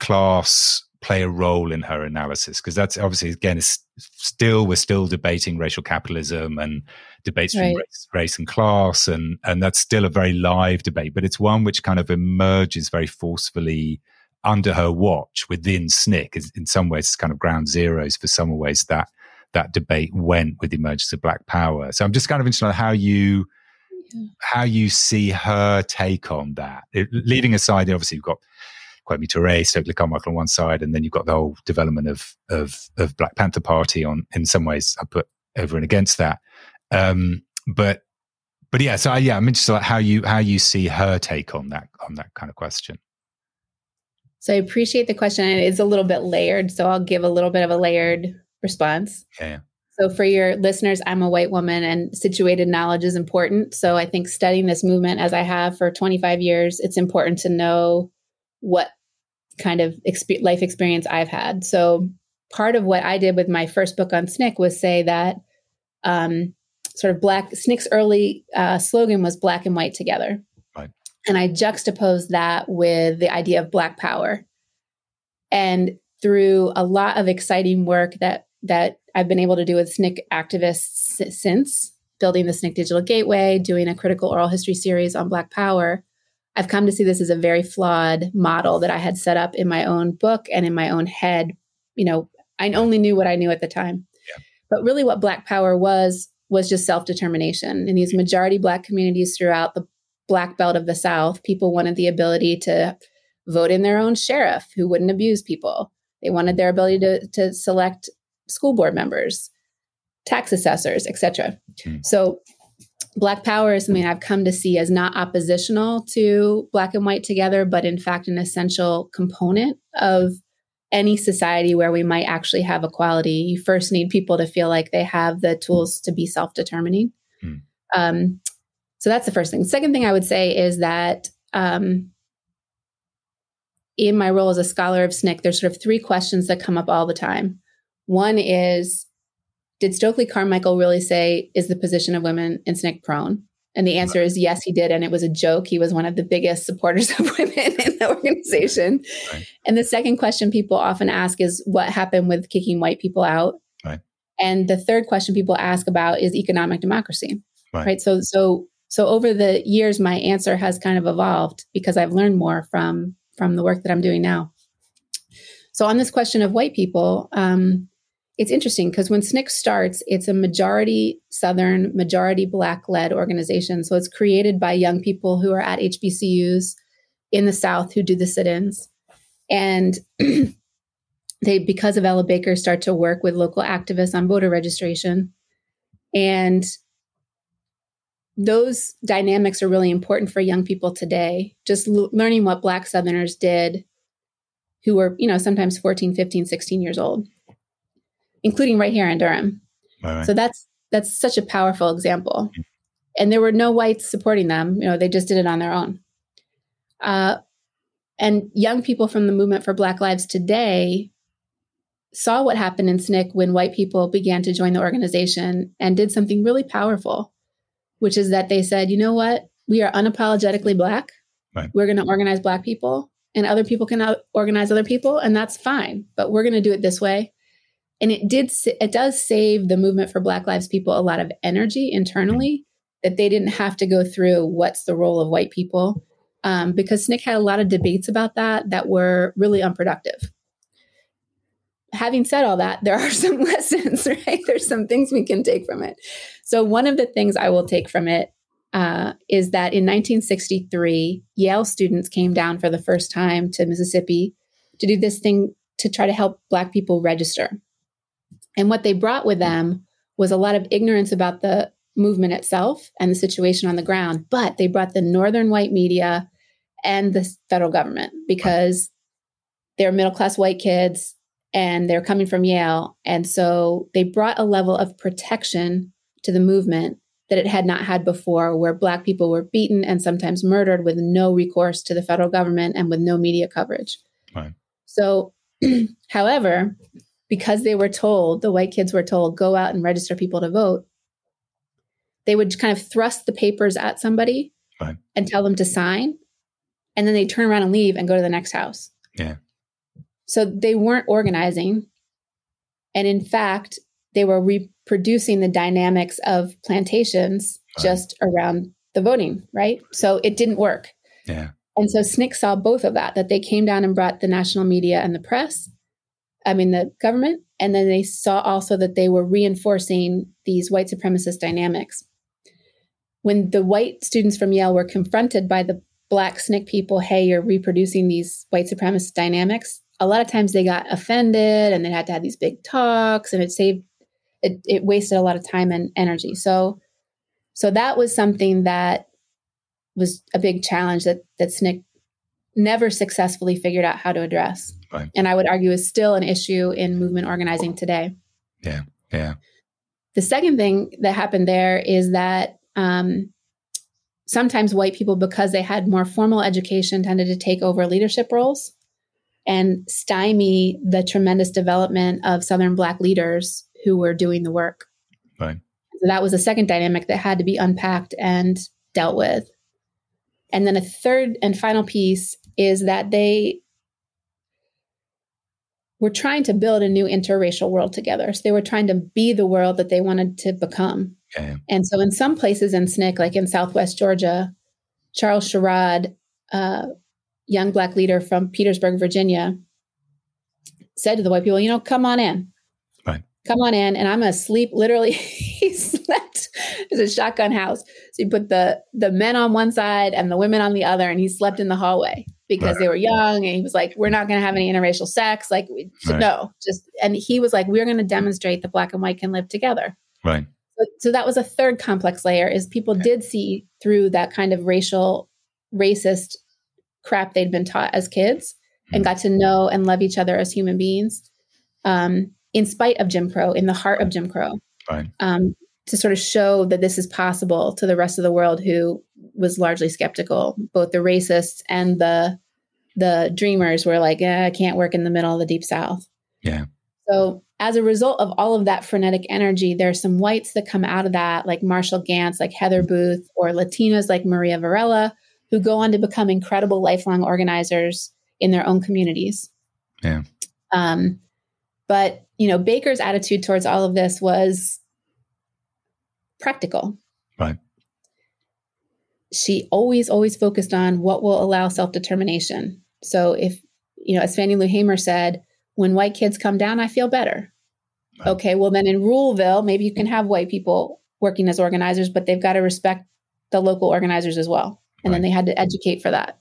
A: class play a role in her analysis? Because that's obviously again is still we're still debating racial capitalism and debates right. from race, race, and class, and and that's still a very live debate. But it's one which kind of emerges very forcefully under her watch within SNCC. In some ways, it's kind of ground zeros for some ways that that debate went with the emergence of Black Power. So I'm just kind of interested in how you how you see her take on that. It, leaving aside, obviously, you've got Kwame Ture, Stokely Carmichael on one side, and then you've got the whole development of of of Black Panther Party on. In some ways, I put over and against that. Um, but but yeah, so I, yeah, I'm interested in how you how you see her take on that on that kind of question.
B: So I appreciate the question. It is a little bit layered, so I'll give a little bit of a layered response.
A: Yeah.
B: So for your listeners, I'm a white woman, and situated knowledge is important. So I think studying this movement, as I have for 25 years, it's important to know what kind of exp- life experience I've had. So part of what I did with my first book on SNCC was say that um, sort of black SNCC's early uh, slogan was black and white together.
A: Right.
B: And I juxtaposed that with the idea of black power. And through a lot of exciting work that that I've been able to do with SNCC activists since building the SNCC Digital Gateway, doing a critical oral history series on Black Power, I've come to see this as a very flawed model that I had set up in my own book and in my own head. You know, I only knew what I knew at the time. Yeah. But really, what Black Power was was just self determination. In these majority Black communities throughout the Black Belt of the South, people wanted the ability to vote in their own sheriff who wouldn't abuse people. They wanted their ability to, to select school board members, tax assessors, etc. Mm. So Black power is something I've come to see as not oppositional to black and white together, but in fact, an essential component of any society where we might actually have equality. You first need people to feel like they have the tools to be self determining. Mm. Um, so that's the first thing. Second thing I would say is that um, in my role as a scholar of SNCC, there's sort of three questions that come up all the time. One is did Stokely Carmichael really say, is the position of women in SNCC prone? And the answer is yes, he did. And it was a joke. He was one of the biggest supporters of women in the organization. Right. And the second question people often ask is what happened with kicking white people out?
A: Right.
B: And the third question people ask about is economic democracy. Right. right. So so so over the years my answer has kind of evolved because I've learned more from from the work that I'm doing now. So on this question of white people, um, it's interesting because when SNCC starts, it's a majority Southern, majority Black led organization. So it's created by young people who are at HBCUs in the South who do the sit ins. And they, because of Ella Baker, start to work with local activists on voter registration. And those dynamics are really important for young people today. Just l- learning what Black Southerners did who were, you know, sometimes 14, 15, 16 years old including right here in Durham. Right. So that's that's such a powerful example. And there were no whites supporting them. You know, they just did it on their own. Uh, and young people from the movement for Black Lives today saw what happened in SNCC when white people began to join the organization and did something really powerful, which is that they said, you know what? We are unapologetically Black. Right. We're going to organize Black people, and other people can organize other people, and that's fine. But we're going to do it this way and it did it does save the movement for black lives people a lot of energy internally that they didn't have to go through what's the role of white people. Um, because SNCC had a lot of debates about that that were really unproductive. Having said all that there are some lessons right? There's some things we can take from it. So one of the things i will take from it uh, is that in 1963 yale students came down for the first time to mississippi to do this thing to try to help black people register and what they brought with them was a lot of ignorance about the movement itself and the situation on the ground. But they brought the northern white media and the federal government because they're middle class white kids and they're coming from Yale. And so they brought a level of protection to the movement that it had not had before, where Black people were beaten and sometimes murdered with no recourse to the federal government and with no media coverage. Right. So, however, because they were told, the white kids were told, go out and register people to vote, they would kind of thrust the papers at somebody right. and tell them to sign. And then they turn around and leave and go to the next house.
A: Yeah.
B: So they weren't organizing. And in fact, they were reproducing the dynamics of plantations right. just around the voting, right? So it didn't work.
A: Yeah.
B: And so SNCC saw both of that, that they came down and brought the national media and the press I mean, the government. And then they saw also that they were reinforcing these white supremacist dynamics. When the white students from Yale were confronted by the black SNCC people, hey, you're reproducing these white supremacist dynamics, a lot of times they got offended and they had to have these big talks and it saved, it, it wasted a lot of time and energy. So, so that was something that was a big challenge that, that SNCC never successfully figured out how to address. Right. And I would argue is still an issue in movement organizing today.
A: Yeah. Yeah.
B: The second thing that happened there is that um, sometimes white people, because they had more formal education, tended to take over leadership roles and stymie the tremendous development of Southern Black leaders who were doing the work.
A: Right.
B: So that was a second dynamic that had to be unpacked and dealt with. And then a third and final piece is that they were trying to build a new interracial world together. So they were trying to be the world that they wanted to become. Okay. And so in some places in SNCC, like in Southwest Georgia, Charles Sherrod, a young black leader from Petersburg, Virginia, said to the white people, you know, come on in.
A: Right.
B: Come on in. And I'm going to sleep. Literally, he slept. It's a shotgun house. So he put the the men on one side and the women on the other, and he slept in the hallway because right. they were young and he was like we're not going to have any interracial sex like right. no just and he was like we're going to demonstrate that black and white can live together
A: right
B: so, so that was a third complex layer is people did see through that kind of racial racist crap they'd been taught as kids mm-hmm. and got to know and love each other as human beings um, in spite of jim crow in the heart of jim crow
A: right
B: um, to sort of show that this is possible to the rest of the world who was largely skeptical. Both the racists and the the dreamers were like, eh, I can't work in the middle of the deep south.
A: Yeah.
B: So as a result of all of that frenetic energy, there's some whites that come out of that, like Marshall Ganz, like Heather Booth, or Latinas like Maria Varela, who go on to become incredible lifelong organizers in their own communities.
A: Yeah.
B: Um, but you know, Baker's attitude towards all of this was practical.
A: Right.
B: She always, always focused on what will allow self determination. So if, you know, as Fannie Lou Hamer said, when white kids come down, I feel better. Right. Okay, well, then in Ruleville, maybe you can have white people working as organizers, but they've got to respect the local organizers as well. And right. then they had to educate for that.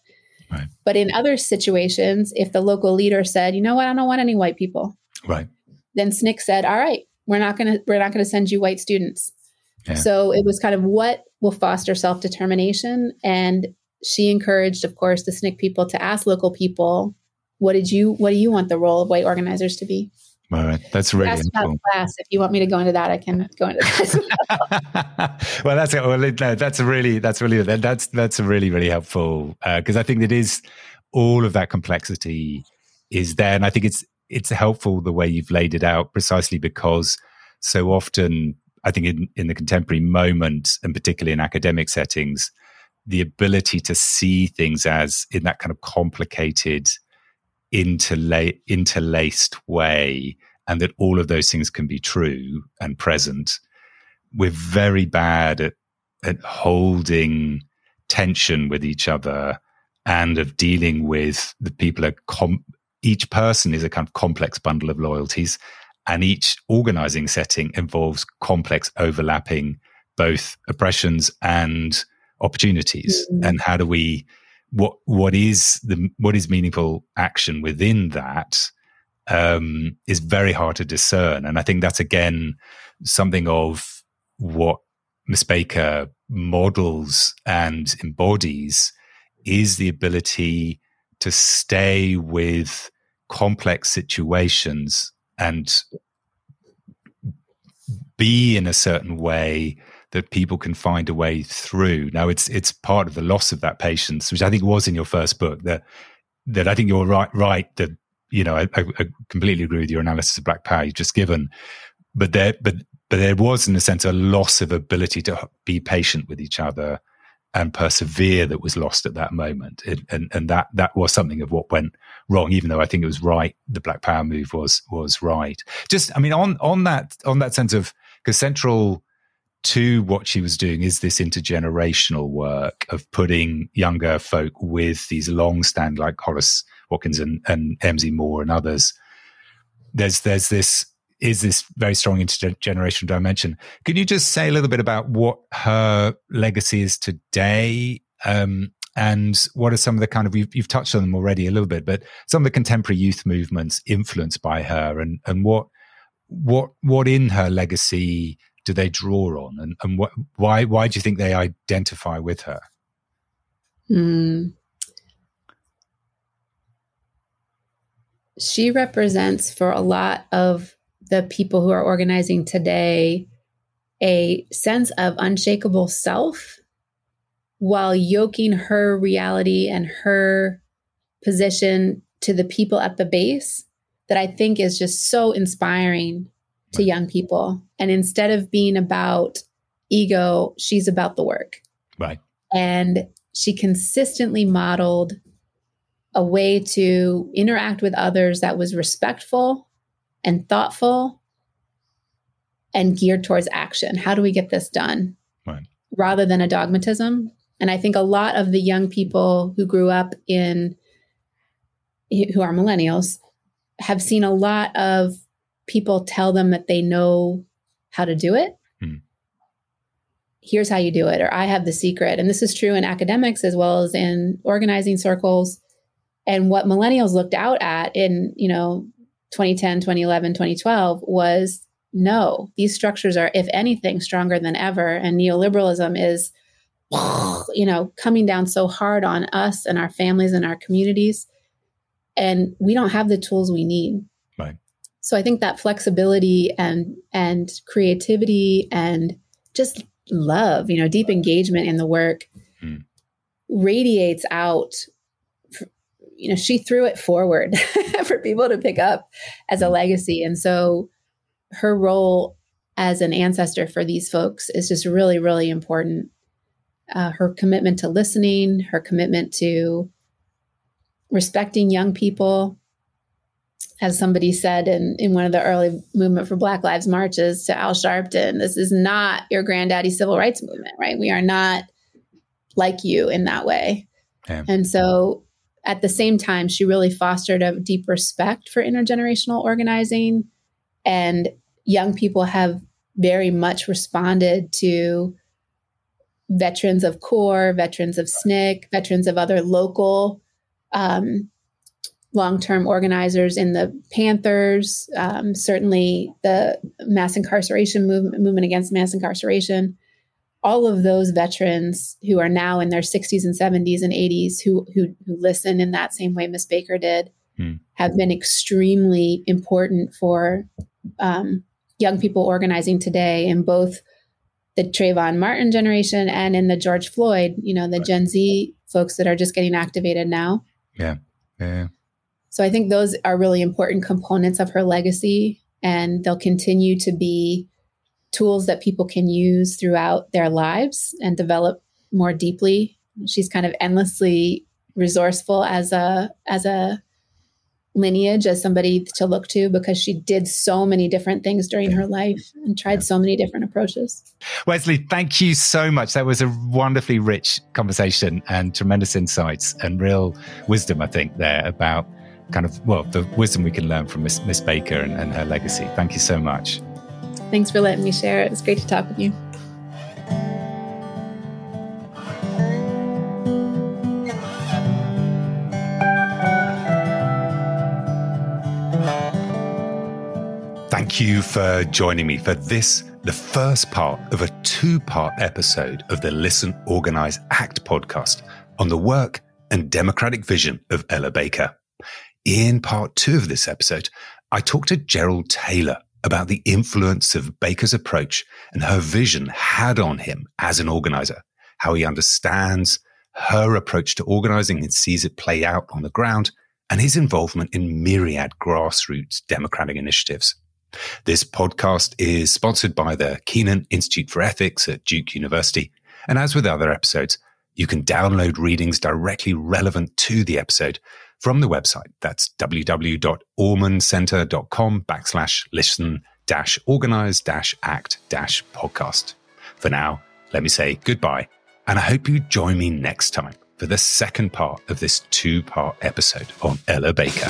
A: Right.
B: But in other situations, if the local leader said, you know what, I don't want any white people.
A: Right.
B: Then SNCC said, all right, we're not going to, we're not going to send you white students. So it was kind of what will foster self determination. And she encouraged, of course, the SNCC people to ask local people, what did you, what do you want the role of white organizers to be?
A: All right, that's really
B: about class. If you want me to go into that, I can go into that.
A: well, that's well, no, that's a really that's really that's that's a really really helpful because uh, I think it is all of that complexity is there, and I think it's it's helpful the way you've laid it out precisely because so often I think in, in the contemporary moment, and particularly in academic settings, the ability to see things as in that kind of complicated, interla- interlaced way and that all of those things can be true and present. We're very bad at, at holding tension with each other and of dealing with the people are com- each person is a kind of complex bundle of loyalties and each organizing setting involves complex overlapping both oppressions and opportunities mm-hmm. and how do we what what is the what is meaningful action within that um, is very hard to discern and i think that's again something of what miss baker models and embodies is the ability to stay with complex situations and be in a certain way that people can find a way through. Now it's it's part of the loss of that patience, which I think was in your first book. That that I think you're right right that you know I, I completely agree with your analysis of Black Power you've just given, but there but but there was in a sense a loss of ability to be patient with each other and persevere that was lost at that moment. It, and and that that was something of what went wrong, even though I think it was right. The Black Power move was was right. Just I mean on on that on that sense of because central to what she was doing is this intergenerational work of putting younger folk with these long stand like Hollis Watkins and, and Amzie Moore and others. There's there's this is this very strong intergenerational dimension. Can you just say a little bit about what her legacy is today? Um, and what are some of the kind of you've, you've, touched on them already a little bit, but some of the contemporary youth movements influenced by her, and and what what what in her legacy do they draw on, and and what why why do you think they identify with her? Mm.
B: She represents for a lot of the people who are organizing today a sense of unshakable self while yoking her reality and her position to the people at the base that I think is just so inspiring to young people. And instead of being about ego, she's about the work.
A: Right.
B: And she consistently modeled a way to interact with others that was respectful and thoughtful and geared towards action. How do we get this done? Right. Rather than a dogmatism. And I think a lot of the young people who grew up in, who are millennials, have seen a lot of people tell them that they know how to do it. Hmm. Here's how you do it, or I have the secret. And this is true in academics as well as in organizing circles. And what millennials looked out at in, you know, 2010, 2011, 2012 was no, these structures are, if anything, stronger than ever. And neoliberalism is, you know, coming down so hard on us and our families and our communities. And we don't have the tools we need. So I think that flexibility and and creativity and just love, you know, deep engagement in the work mm. radiates out you know, she threw it forward for people to pick up as a legacy. And so her role as an ancestor for these folks is just really, really important. Uh, her commitment to listening, her commitment to respecting young people. As somebody said in, in one of the early movement for Black Lives marches to Al Sharpton, this is not your granddaddy civil rights movement, right? We are not like you in that way. Yeah. And so at the same time, she really fostered a deep respect for intergenerational organizing. And young people have very much responded to veterans of CORE, veterans of SNCC, veterans of other local um, long term organizers in the Panthers, um, certainly the mass incarceration movement, movement against mass incarceration all of those veterans who are now in their 60s and 70s and 80s who who, who listen in that same way Miss Baker did hmm. have been extremely important for um, young people organizing today in both the Trayvon Martin generation and in the George Floyd, you know, the right. Gen Z folks that are just getting activated now.
A: Yeah. Yeah.
B: So I think those are really important components of her legacy and they'll continue to be tools that people can use throughout their lives and develop more deeply. She's kind of endlessly resourceful as a as a lineage as somebody to look to because she did so many different things during her life and tried so many different approaches.
A: Wesley, thank you so much. That was a wonderfully rich conversation and tremendous insights and real wisdom, I think, there about kind of, well, the wisdom we can learn from Miss, Miss Baker and, and her legacy. Thank you so much.
B: Thanks for letting me share. It was great to talk with you.
A: Thank you for joining me for this, the first part of a two part episode of the Listen, Organize, Act podcast on the work and democratic vision of Ella Baker. In part two of this episode, I talked to Gerald Taylor about the influence of Baker's approach and her vision had on him as an organizer, how he understands her approach to organizing and sees it play out on the ground, and his involvement in myriad grassroots democratic initiatives. This podcast is sponsored by the Kenan Institute for Ethics at Duke University. And as with other episodes, you can download readings directly relevant to the episode from the website. That's www.ormondcenter.com backslash listen dash organize dash act dash podcast. For now, let me say goodbye. And I hope you join me next time for the second part of this two part episode on Ella Baker.